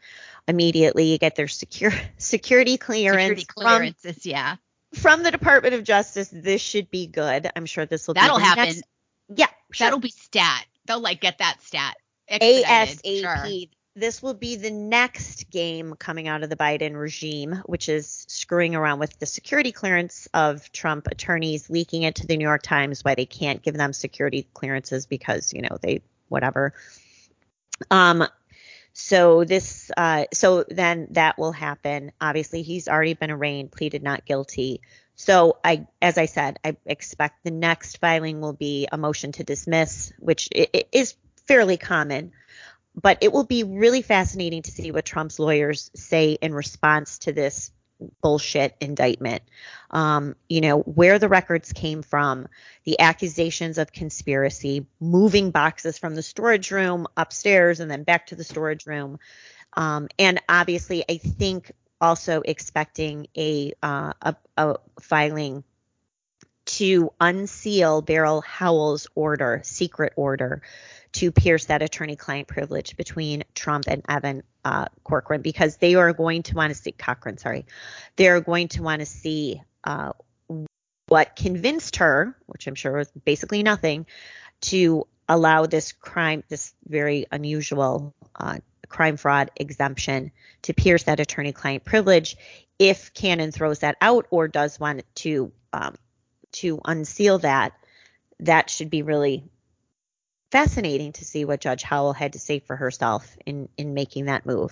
immediately get their secure security clearance. Security clearances, from, yeah. From the Department of Justice, this should be good. I'm sure this will. That'll happen. Next, yeah, sure. that'll be stat. They'll like get that stat. ASAP. Sure this will be the next game coming out of the Biden regime, which is screwing around with the security clearance of Trump attorneys, leaking it to the New York Times why they can't give them security clearances because, you know, they whatever. Um so this uh so then that will happen. Obviously, he's already been arraigned, pleaded not guilty. So I as I said, I expect the next filing will be a motion to dismiss, which is fairly common but it will be really fascinating to see what Trump's lawyers say in response to this bullshit indictment. Um, you know, where the records came from, the accusations of conspiracy, moving boxes from the storage room upstairs and then back to the storage room. Um, and obviously, I think also expecting a, uh, a, a filing to unseal Beryl Howell's order, secret order, to pierce that attorney client privilege between Trump and Evan uh, Corcoran because they are going to want to see Cochran, sorry, they're going to want to see uh, what convinced her, which I'm sure was basically nothing, to allow this crime, this very unusual uh, crime fraud exemption to pierce that attorney client privilege if Cannon throws that out or does want to um, to unseal that, that should be really fascinating to see what Judge Howell had to say for herself in in making that move.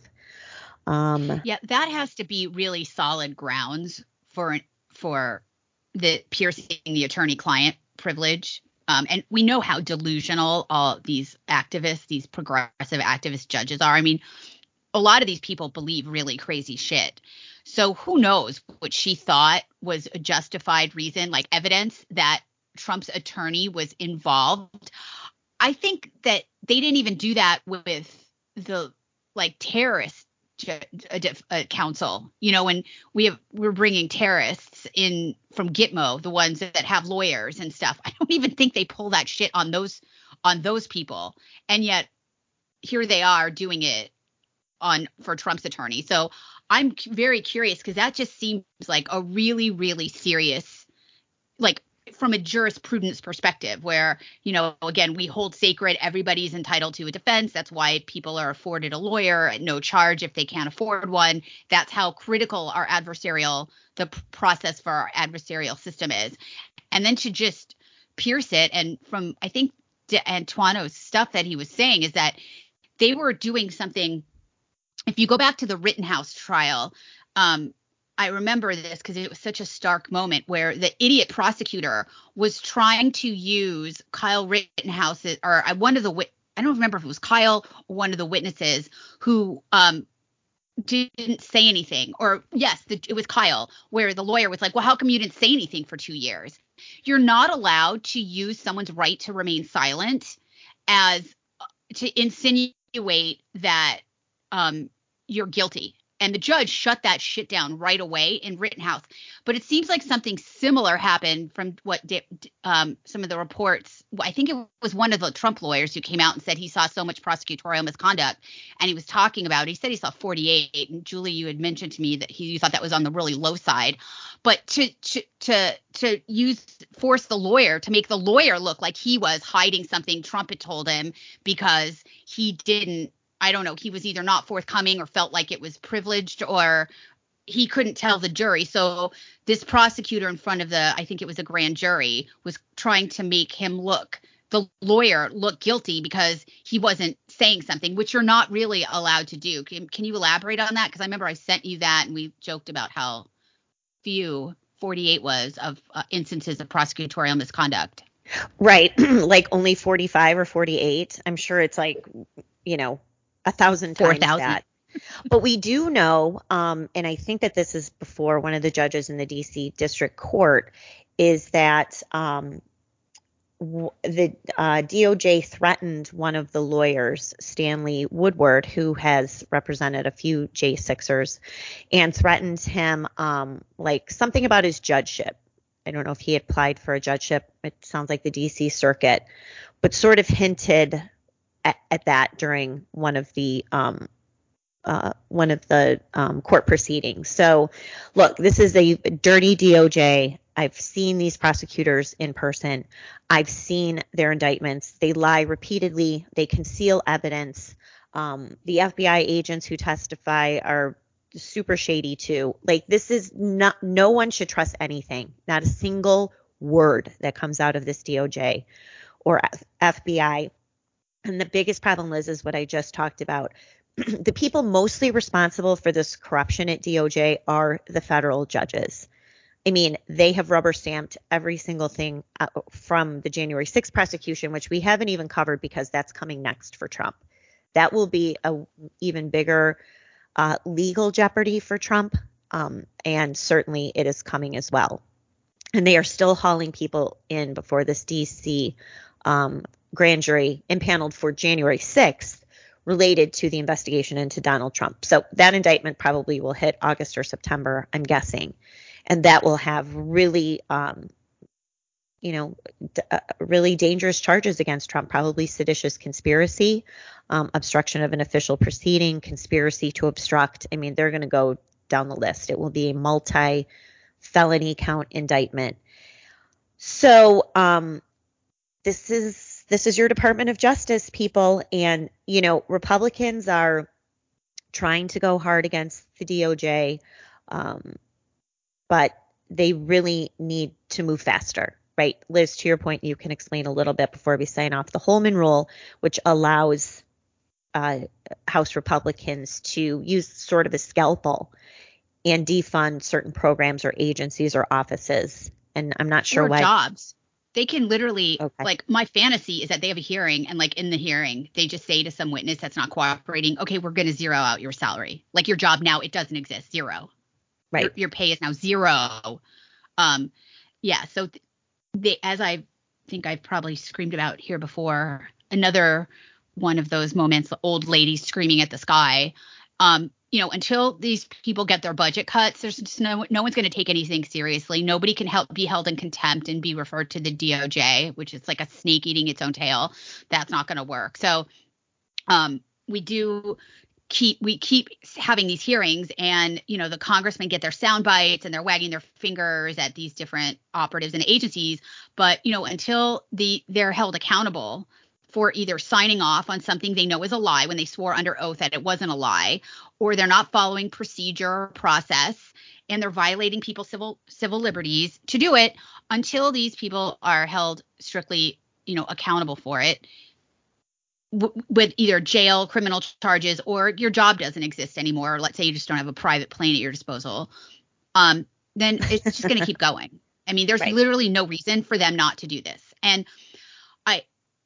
Um, yeah, that has to be really solid grounds for for the piercing the attorney-client privilege. Um, and we know how delusional all these activists, these progressive activist judges are. I mean, a lot of these people believe really crazy shit. So who knows what she thought was a justified reason, like evidence that Trump's attorney was involved. I think that they didn't even do that with the like terrorist council. You know, when we have we're bringing terrorists in from Gitmo, the ones that have lawyers and stuff. I don't even think they pull that shit on those on those people, and yet here they are doing it on for Trump's attorney. So I'm very curious because that just seems like a really, really serious, like from a jurisprudence perspective, where, you know, again, we hold sacred everybody's entitled to a defense. That's why people are afforded a lawyer at no charge if they can't afford one. That's how critical our adversarial, the process for our adversarial system is. And then to just pierce it, and from, I think, Antoine's stuff that he was saying is that they were doing something. If you go back to the Rittenhouse trial, um, I remember this because it was such a stark moment where the idiot prosecutor was trying to use Kyle Rittenhouse or uh, one of the I don't remember if it was Kyle or one of the witnesses who um didn't say anything. Or yes the, it was Kyle where the lawyer was like well how come you didn't say anything for 2 years? You're not allowed to use someone's right to remain silent as uh, to insinuate that um you're guilty and the judge shut that shit down right away in Rittenhouse. But it seems like something similar happened from what um, some of the reports. I think it was one of the Trump lawyers who came out and said he saw so much prosecutorial misconduct, and he was talking about. He said he saw 48. And Julie, you had mentioned to me that he you thought that was on the really low side, but to to to to use force the lawyer to make the lawyer look like he was hiding something Trump had told him because he didn't I don't know, he was either not forthcoming or felt like it was privileged or he couldn't tell the jury. So this prosecutor in front of the, I think it was a grand jury, was trying to make him look, the lawyer look guilty because he wasn't saying something, which you're not really allowed to do. Can, can you elaborate on that? Because I remember I sent you that and we joked about how few 48 was of uh, instances of prosecutorial misconduct. Right. like only 45 or 48. I'm sure it's like, you know, a thousand times 4, that. but we do know, um, and I think that this is before one of the judges in the DC District Court, is that um, w- the uh, DOJ threatened one of the lawyers, Stanley Woodward, who has represented a few J6ers, and threatened him um, like something about his judgeship. I don't know if he applied for a judgeship. It sounds like the DC Circuit, but sort of hinted at, at that during one of the um, uh, one of the um, court proceedings. So, look, this is a dirty DOJ. I've seen these prosecutors in person. I've seen their indictments. They lie repeatedly. They conceal evidence. Um, the FBI agents who testify are super shady too. Like this is not. No one should trust anything. Not a single word that comes out of this DOJ or F- FBI and the biggest problem, Liz, is what I just talked about. the people mostly responsible for this corruption at DOJ are the federal judges. I mean, they have rubber stamped every single thing uh, from the January 6th prosecution, which we haven't even covered because that's coming next for Trump. That will be a even bigger uh, legal jeopardy for Trump, um, and certainly it is coming as well. And they are still hauling people in before this DC um, grand jury impaneled for January 6th related to the investigation into Donald Trump. So that indictment probably will hit August or September, I'm guessing. And that will have really, um, you know, d- uh, really dangerous charges against Trump, probably seditious conspiracy, um, obstruction of an official proceeding, conspiracy to obstruct. I mean, they're going to go down the list. It will be a multi felony count indictment. So, um, this is this is your Department of Justice, people. And, you know, Republicans are trying to go hard against the DOJ, um, but they really need to move faster, right? Liz, to your point, you can explain a little bit before we sign off the Holman Rule, which allows uh, House Republicans to use sort of a scalpel and defund certain programs or agencies or offices. And I'm not sure or why. Jobs they can literally okay. like my fantasy is that they have a hearing and like in the hearing they just say to some witness that's not cooperating okay we're going to zero out your salary. Like your job now it doesn't exist zero. Right. your, your pay is now zero. Um yeah so th- they as i think i've probably screamed about here before another one of those moments the old lady screaming at the sky um you know, until these people get their budget cuts, there's just no no one's going to take anything seriously. Nobody can help be held in contempt and be referred to the DOJ, which is like a snake eating its own tail. That's not going to work. So, um, we do keep we keep having these hearings and you know the congressmen get their sound bites and they're wagging their fingers at these different operatives and agencies but you know until the they're held accountable for either signing off on something they know is a lie when they swore under oath that it wasn't a lie or they're not following procedure or process and they're violating people's civil civil liberties to do it until these people are held strictly you know accountable for it w- with either jail, criminal charges, or your job doesn't exist anymore. Or let's say you just don't have a private plane at your disposal. Um, then it's just going to keep going. I mean, there's Right. literally no reason for them not to do this. And I,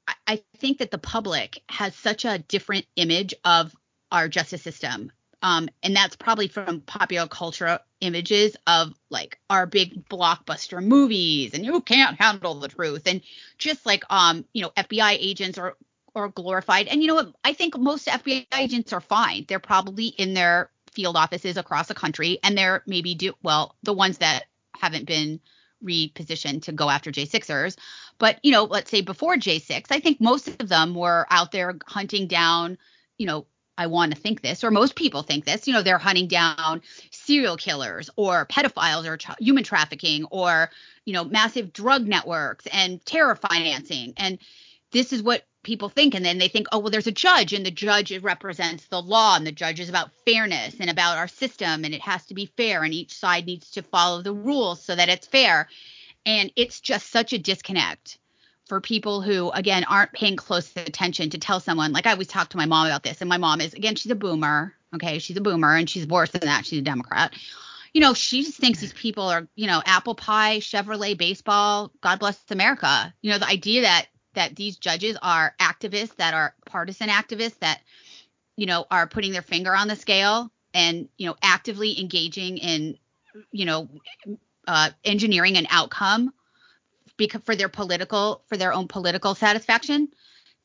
I- think that the public has such a different image of our justice system. Um, and that's probably from popular culture images of like our big blockbuster movies and you can't handle the truth and just like um you know FBI agents or or glorified. And you know what? I think most FBI agents are fine. They're probably in their field offices across the country and they're maybe do well the ones that haven't been repositioned to go after J6ers but you know let's say before J6 I think most of them were out there hunting down you know I want to think this, or most people think this, you know, they're hunting down serial killers or pedophiles or human trafficking or, you know, massive drug networks and terror financing. And this is what people think. And then they think, oh, well, there's a judge and the judge represents the law and the judge is about fairness and about our system and it has to be fair and each side needs to follow the rules so that it's fair. And it's just such a disconnect for people who again aren't paying close attention to tell someone like I always talk to my mom about this and my mom is again she's a boomer okay she's a boomer and she's worse than that she's a democrat you know she just thinks these people are you know apple pie chevrolet baseball god bless america you know the idea that that these judges are activists that are partisan activists that you know are putting their finger on the scale and you know actively engaging in you know uh, engineering an outcome because for their political for their own political satisfaction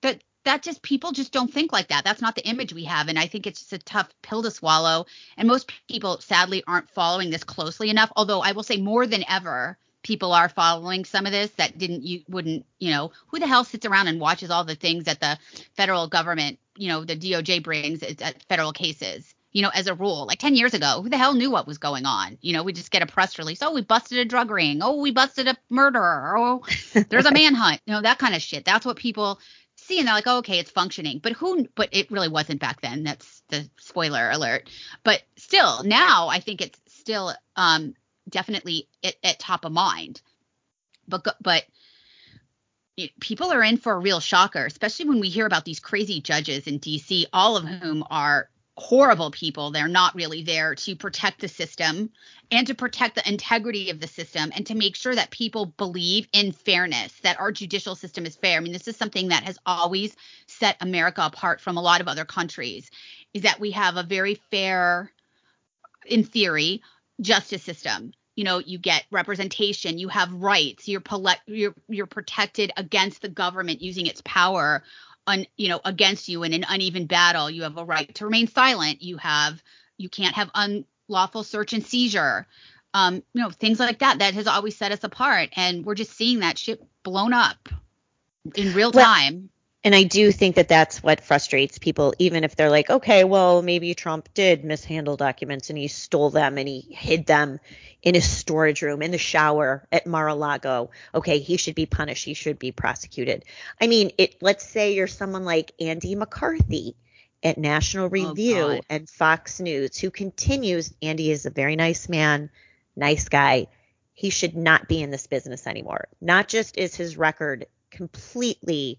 that that just people just don't think like that. That's not the image we have. And i think it's just a tough pill to swallow. And most people sadly aren't following this closely enough although i will say more than ever people are following some of this that didn't you wouldn't you know who the hell sits around and watches all the things that the federal government you know the doj brings at federal cases you know as a rule. Like 10 years ago who the hell knew what was going on? You know we just get a press release oh we busted a drug ring. Oh we busted a murderer. Oh there's a manhunt. You know that kind of shit. That's what people see and they're like oh, okay it's functioning. But who but it really wasn't back then. That's the spoiler alert. But still now i think it's still um definitely at, at top of mind. But but people are in for a real shocker especially when we hear about these crazy judges in dc all of whom are horrible people. They're not really there to protect the system and to protect the integrity of the system and to make sure that people believe in fairness that our judicial system is fair. I mean this is something that has always set america apart from a lot of other countries is that we have a very fair in theory justice system you know you get representation you have rights you're you're you're protected against the government using its power on you know against you in an uneven battle. You have a right to remain silent. You have you can't have unlawful search and seizure. Um you know things like that that has always set us apart and we're just seeing that shit blown up in real time And I do think that that's what frustrates people, even if they're like, okay, well, maybe Trump did mishandle documents and he stole them and he hid them in his storage room in the shower at Mar-a-Lago. Okay, he should be punished. He should be prosecuted. I mean, it. Let's say you're someone like Andy McCarthy at National oh, Review God. and Fox News, who continues. Andy is a very nice man, nice guy. He should not be in this business anymore. Not just is his record completely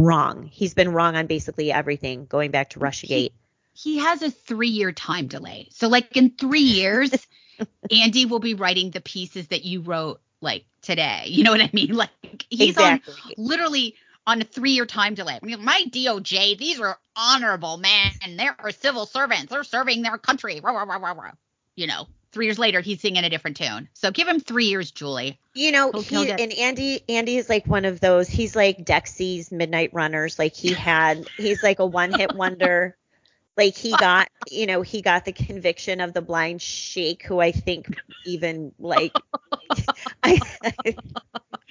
wrong. He's been wrong on basically everything, going back to Russiagate. he has a three year time delay. So like in three years, Andy will be writing the pieces that you wrote like today. You know what I mean? Like he's exactly. on literally on a three year time delay. I mean, my DOJ, these are honorable men. They're civil servants. They're serving their country. Rah, rah, rah. You know, three years later, he's singing a different tune. So give him three years, Julie. You know, He'll- he and Andy Andy is like one of those. He's like Dexy's Midnight Runners. Like he had, he's like a one hit wonder. Like he uh, got, you know, he got the conviction of the blind sheik, who I think even like, I,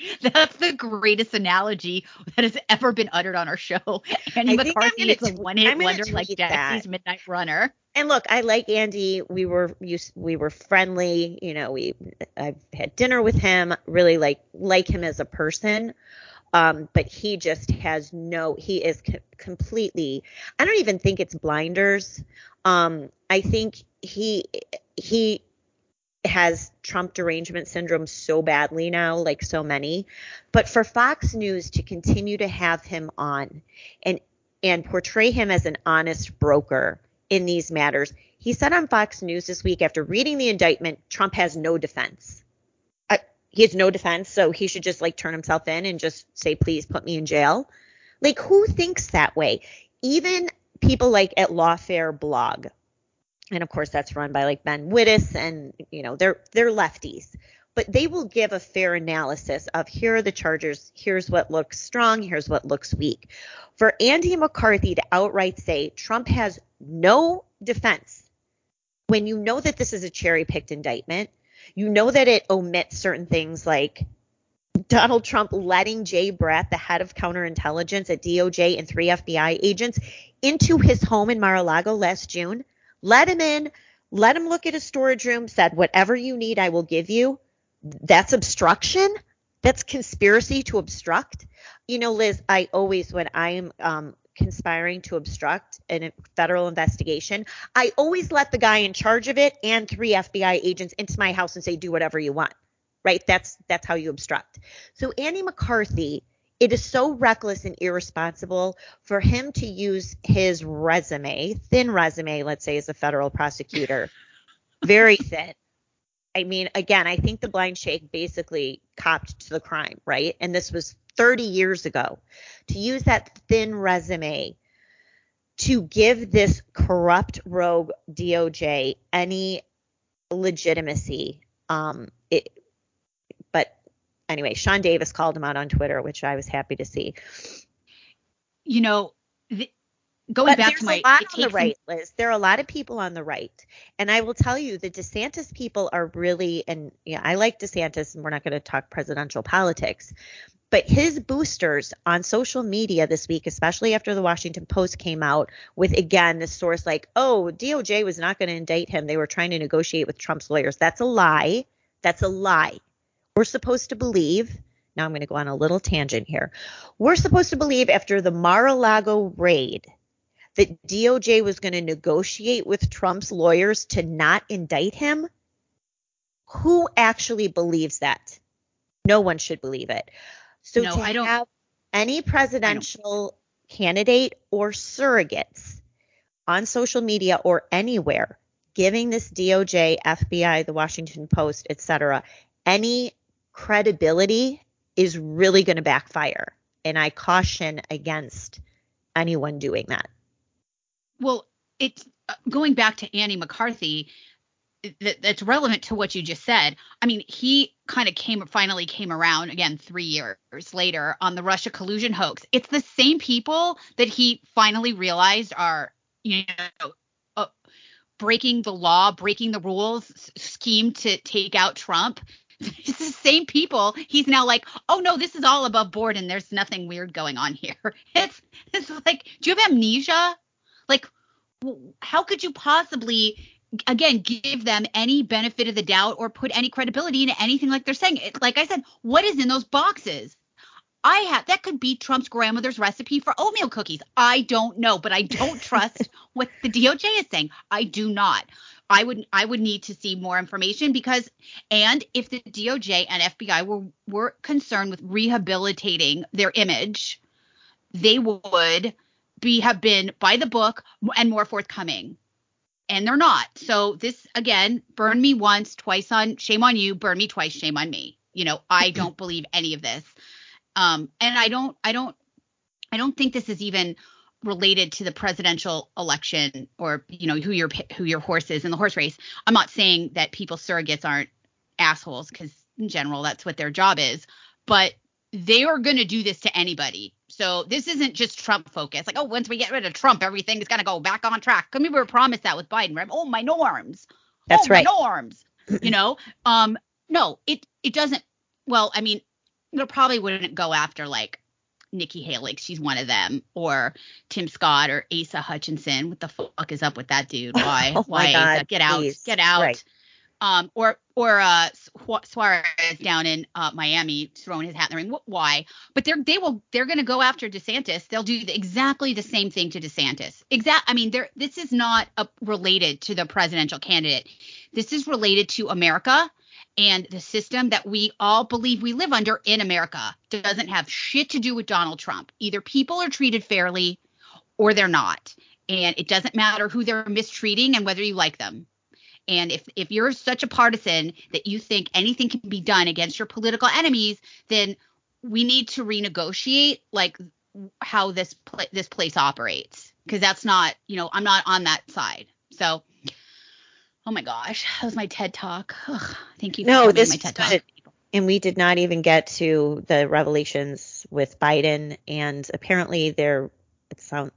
That's the greatest analogy that has ever been uttered on our show. Andy I McCarthy is a one-hit wonder like Jesse's. Midnight Runner. and look, I like Andy. We were used, we were friendly. You know, we I've had dinner with him. Really like like him as a person. Um, but he just has no. He is co- completely. I don't even think it's blinders. Um, I think he he has Trump derangement syndrome so badly now, like so many. But for Fox News to continue to have him on and and portray him as an honest broker in these matters. He said on Fox News this week after reading the indictment, Trump has no defense. He has no defense, so he should just like turn himself in and just say, please put me in jail. Like, who thinks that way? Even people like at Lawfare Blog, and of course that's run by like Ben Wittes, and you know they're they're lefties, but they will give a fair analysis of here are the charges, here's what looks strong, here's what looks weak. For Andy McCarthy to outright say Trump has no defense when you know that this is a cherry picked indictment, you know that it omits certain things like Donald Trump letting Jay Bratt, the head of counterintelligence at DOJ and three FBI agents, into his home in Mar-a-Lago last June, let him in, let him look at his storage room, said, whatever you need, I will give you. That's obstruction. That's conspiracy to obstruct. You know, Liz, I always, when I'm um, conspiring to obstruct a federal investigation, I always let the guy in charge of it and three FBI agents into my house and say, do whatever you want. Right? That's that's how you obstruct. So Andy McCarthy, it is so reckless and irresponsible for him to use his resume, thin resume, let's say, as a federal prosecutor, very thin. I mean, again, I think the blind sheik basically copped to the crime, right? And this was 30 years ago. To use that thin resume to give this corrupt rogue DOJ any legitimacy, um, it, but anyway, Sean Davis called him out on Twitter, which I was happy to see. You know, the, going But back to my a lot on the right, Liz. There are a lot of people on the right, and I will tell you, the DeSantis people are really, and yeah, I like DeSantis, and we're not going to talk presidential politics, but his boosters on social media this week, especially after the Washington Post came out with again this source like, oh, DOJ was not going to indict him; they were trying to negotiate with Trump's lawyers. That's a lie. That's a lie. We're supposed to believe. Now I'm going to go on a little tangent here. We're supposed to believe after the Mar-a-Lago raid that DOJ was going to negotiate with Trump's lawyers to not indict him? Who actually believes that? No one should believe it. So No, to I don't- have any presidential candidate or surrogates on social media or anywhere giving this DOJ, FBI, the Washington Post, etc., any credibility is really going to backfire. And I caution against anyone doing that. Well, it's uh, going back to Andy McCarthy. That, that's relevant to what you just said. I mean, he kind of came finally came around again three years later on the Russia collusion hoax. It's the same people that he finally realized are, you know, uh, breaking the law, breaking the rules, scheme to take out Trump. It's the same people. He's now like, oh no, this is all above board and there's nothing weird going on here. It's it's like, do you have amnesia? Like, how could you possibly again give them any benefit of the doubt or put any credibility into anything like they're saying? It, like I said, what is in those boxes? I have that could be Trump's grandmother's recipe for oatmeal cookies. I don't know, but I don't trust what the DOJ is saying. I do not. I would I would need to see more information because and if the DOJ and FBI were were concerned with rehabilitating their image, they would be have been by the book and more forthcoming. And they're not. So this again, burn me once, twice on shame on you, burn me twice, shame on me. You know, I don't believe any of this. Um and I don't I don't I don't think this is even related to the presidential election or you know who your who your horse is in the horse race. I'm not saying that people surrogates aren't assholes because in general that's what their job is, but they are going to do this to anybody. So this isn't just Trump focused. Like, oh, once we get rid of Trump, everything is gonna go back on track. I mean, we were promised that with Biden, right? Oh, my norms. That's oh, right. My norms. you know, um, no, it it doesn't. Well, I mean, it probably wouldn't go after like Nikki Haley. She's one of them, or Tim Scott or Asa Hutchinson. What the fuck is up with that dude? Why? Oh Why? God, Asa? Get out! please. Get out! Right. Um, or or uh Suarez down in uh, Miami throwing his hat in the ring. Why? But they're they will they're going to go after DeSantis. They'll do the, exactly the same thing to DeSantis. Exact. I mean, they're this is not uh related to the presidential candidate. This is related to America and the system that we all believe we live under in America. Doesn't have shit to do with Donald Trump. Either people are treated fairly or they're not. And it doesn't matter who they're mistreating and whether you like them. And if if you're such a partisan that you think anything can be done against your political enemies, then we need to renegotiate like how this pla- this place operates because that's not, you know, I'm not on that side. So, oh my gosh, that was my TED talk. Ugh, thank you No, this my TED talk. good. And we did not even get to the revelations with Biden, and apparently there, it sound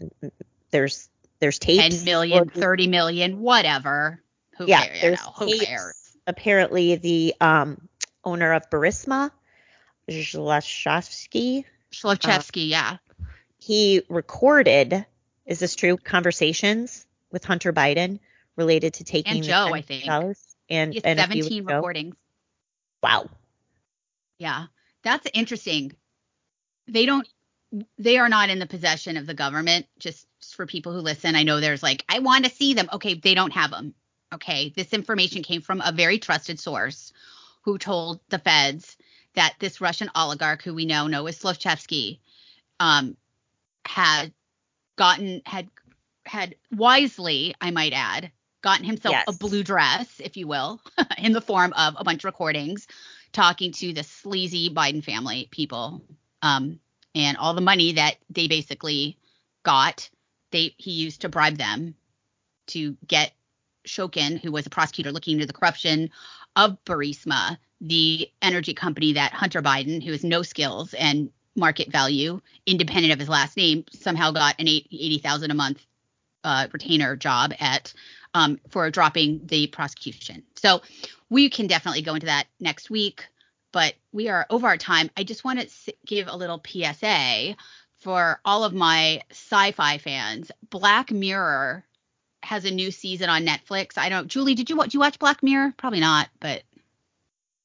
there's there's tapes. 10 million, floating- 30 million, whatever. Who Yeah, cares? There's who tapes. cares? Apparently, the um owner of Burisma, Zlashevsky, Slavchevsky, yeah. he recorded. Is this true? Conversations with Hunter Biden related to taking And Joe, $10 I think. And, and 17 weeks ago- recordings. Wow. Yeah, that's interesting. They don't. They are not in the possession of the government. Just for people who listen, I know there's like, I want to see them. Okay, they don't have them. Okay, this information came from a very trusted source who told the feds that this Russian oligarch, who we now know is Slavchevsky, um, had gotten had had wisely, I might add, gotten himself a blue dress, if you will, in the form of a bunch of recordings talking to the sleazy Biden family people, um, and all the money that they basically got, they he used to bribe them to get Shokin, who was a prosecutor looking into the corruption of Burisma, the energy company that Hunter Biden, who has no skills and market value, independent of his last name, somehow got an eight, 80,000 a month uh, retainer job at um, for dropping the prosecution. So we can definitely go into that next week, but we are over our time. I just want to give a little PSA for all of my sci-fi fans. Black Mirror has a new season on Netflix. I don't. Julie, did you watch? You watch Black Mirror? Probably not, but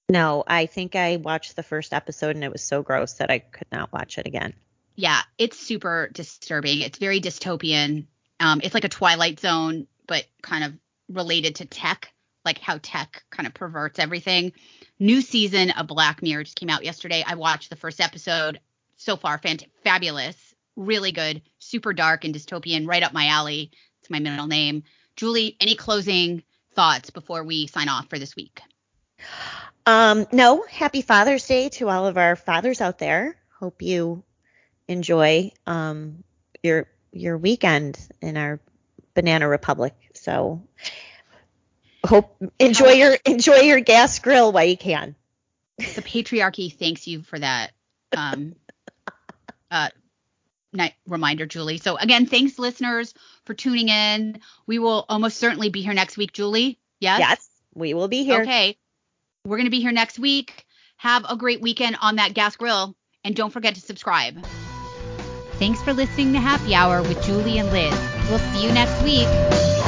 No, I think I watched the first episode and it was so gross that I could not watch it again. yeah, it's super disturbing. It's very dystopian. Um, it's like a Twilight Zone, but kind of related to tech, like how tech kind of perverts everything. New season of Black Mirror just came out yesterday. I watched the first episode. So far, fant- fabulous, really good, super dark and dystopian, right up my alley. It's my middle name. Julie, any closing thoughts before we sign off for this week? Um, no, happy Father's Day to all of our fathers out there. Hope you enjoy um your your weekend in our banana republic. So hope enjoy your enjoy your gas grill while you can. the patriarchy thanks you for that um uh night reminder julie. So again thanks listeners for tuning in. We will almost certainly be here next week julie. Yes? Yes, we will be here. okay. We're going to be here next week. Have a great weekend on that gas grill and don't forget to subscribe. Thanks for listening to happy hour with julie and liz. We'll see you next week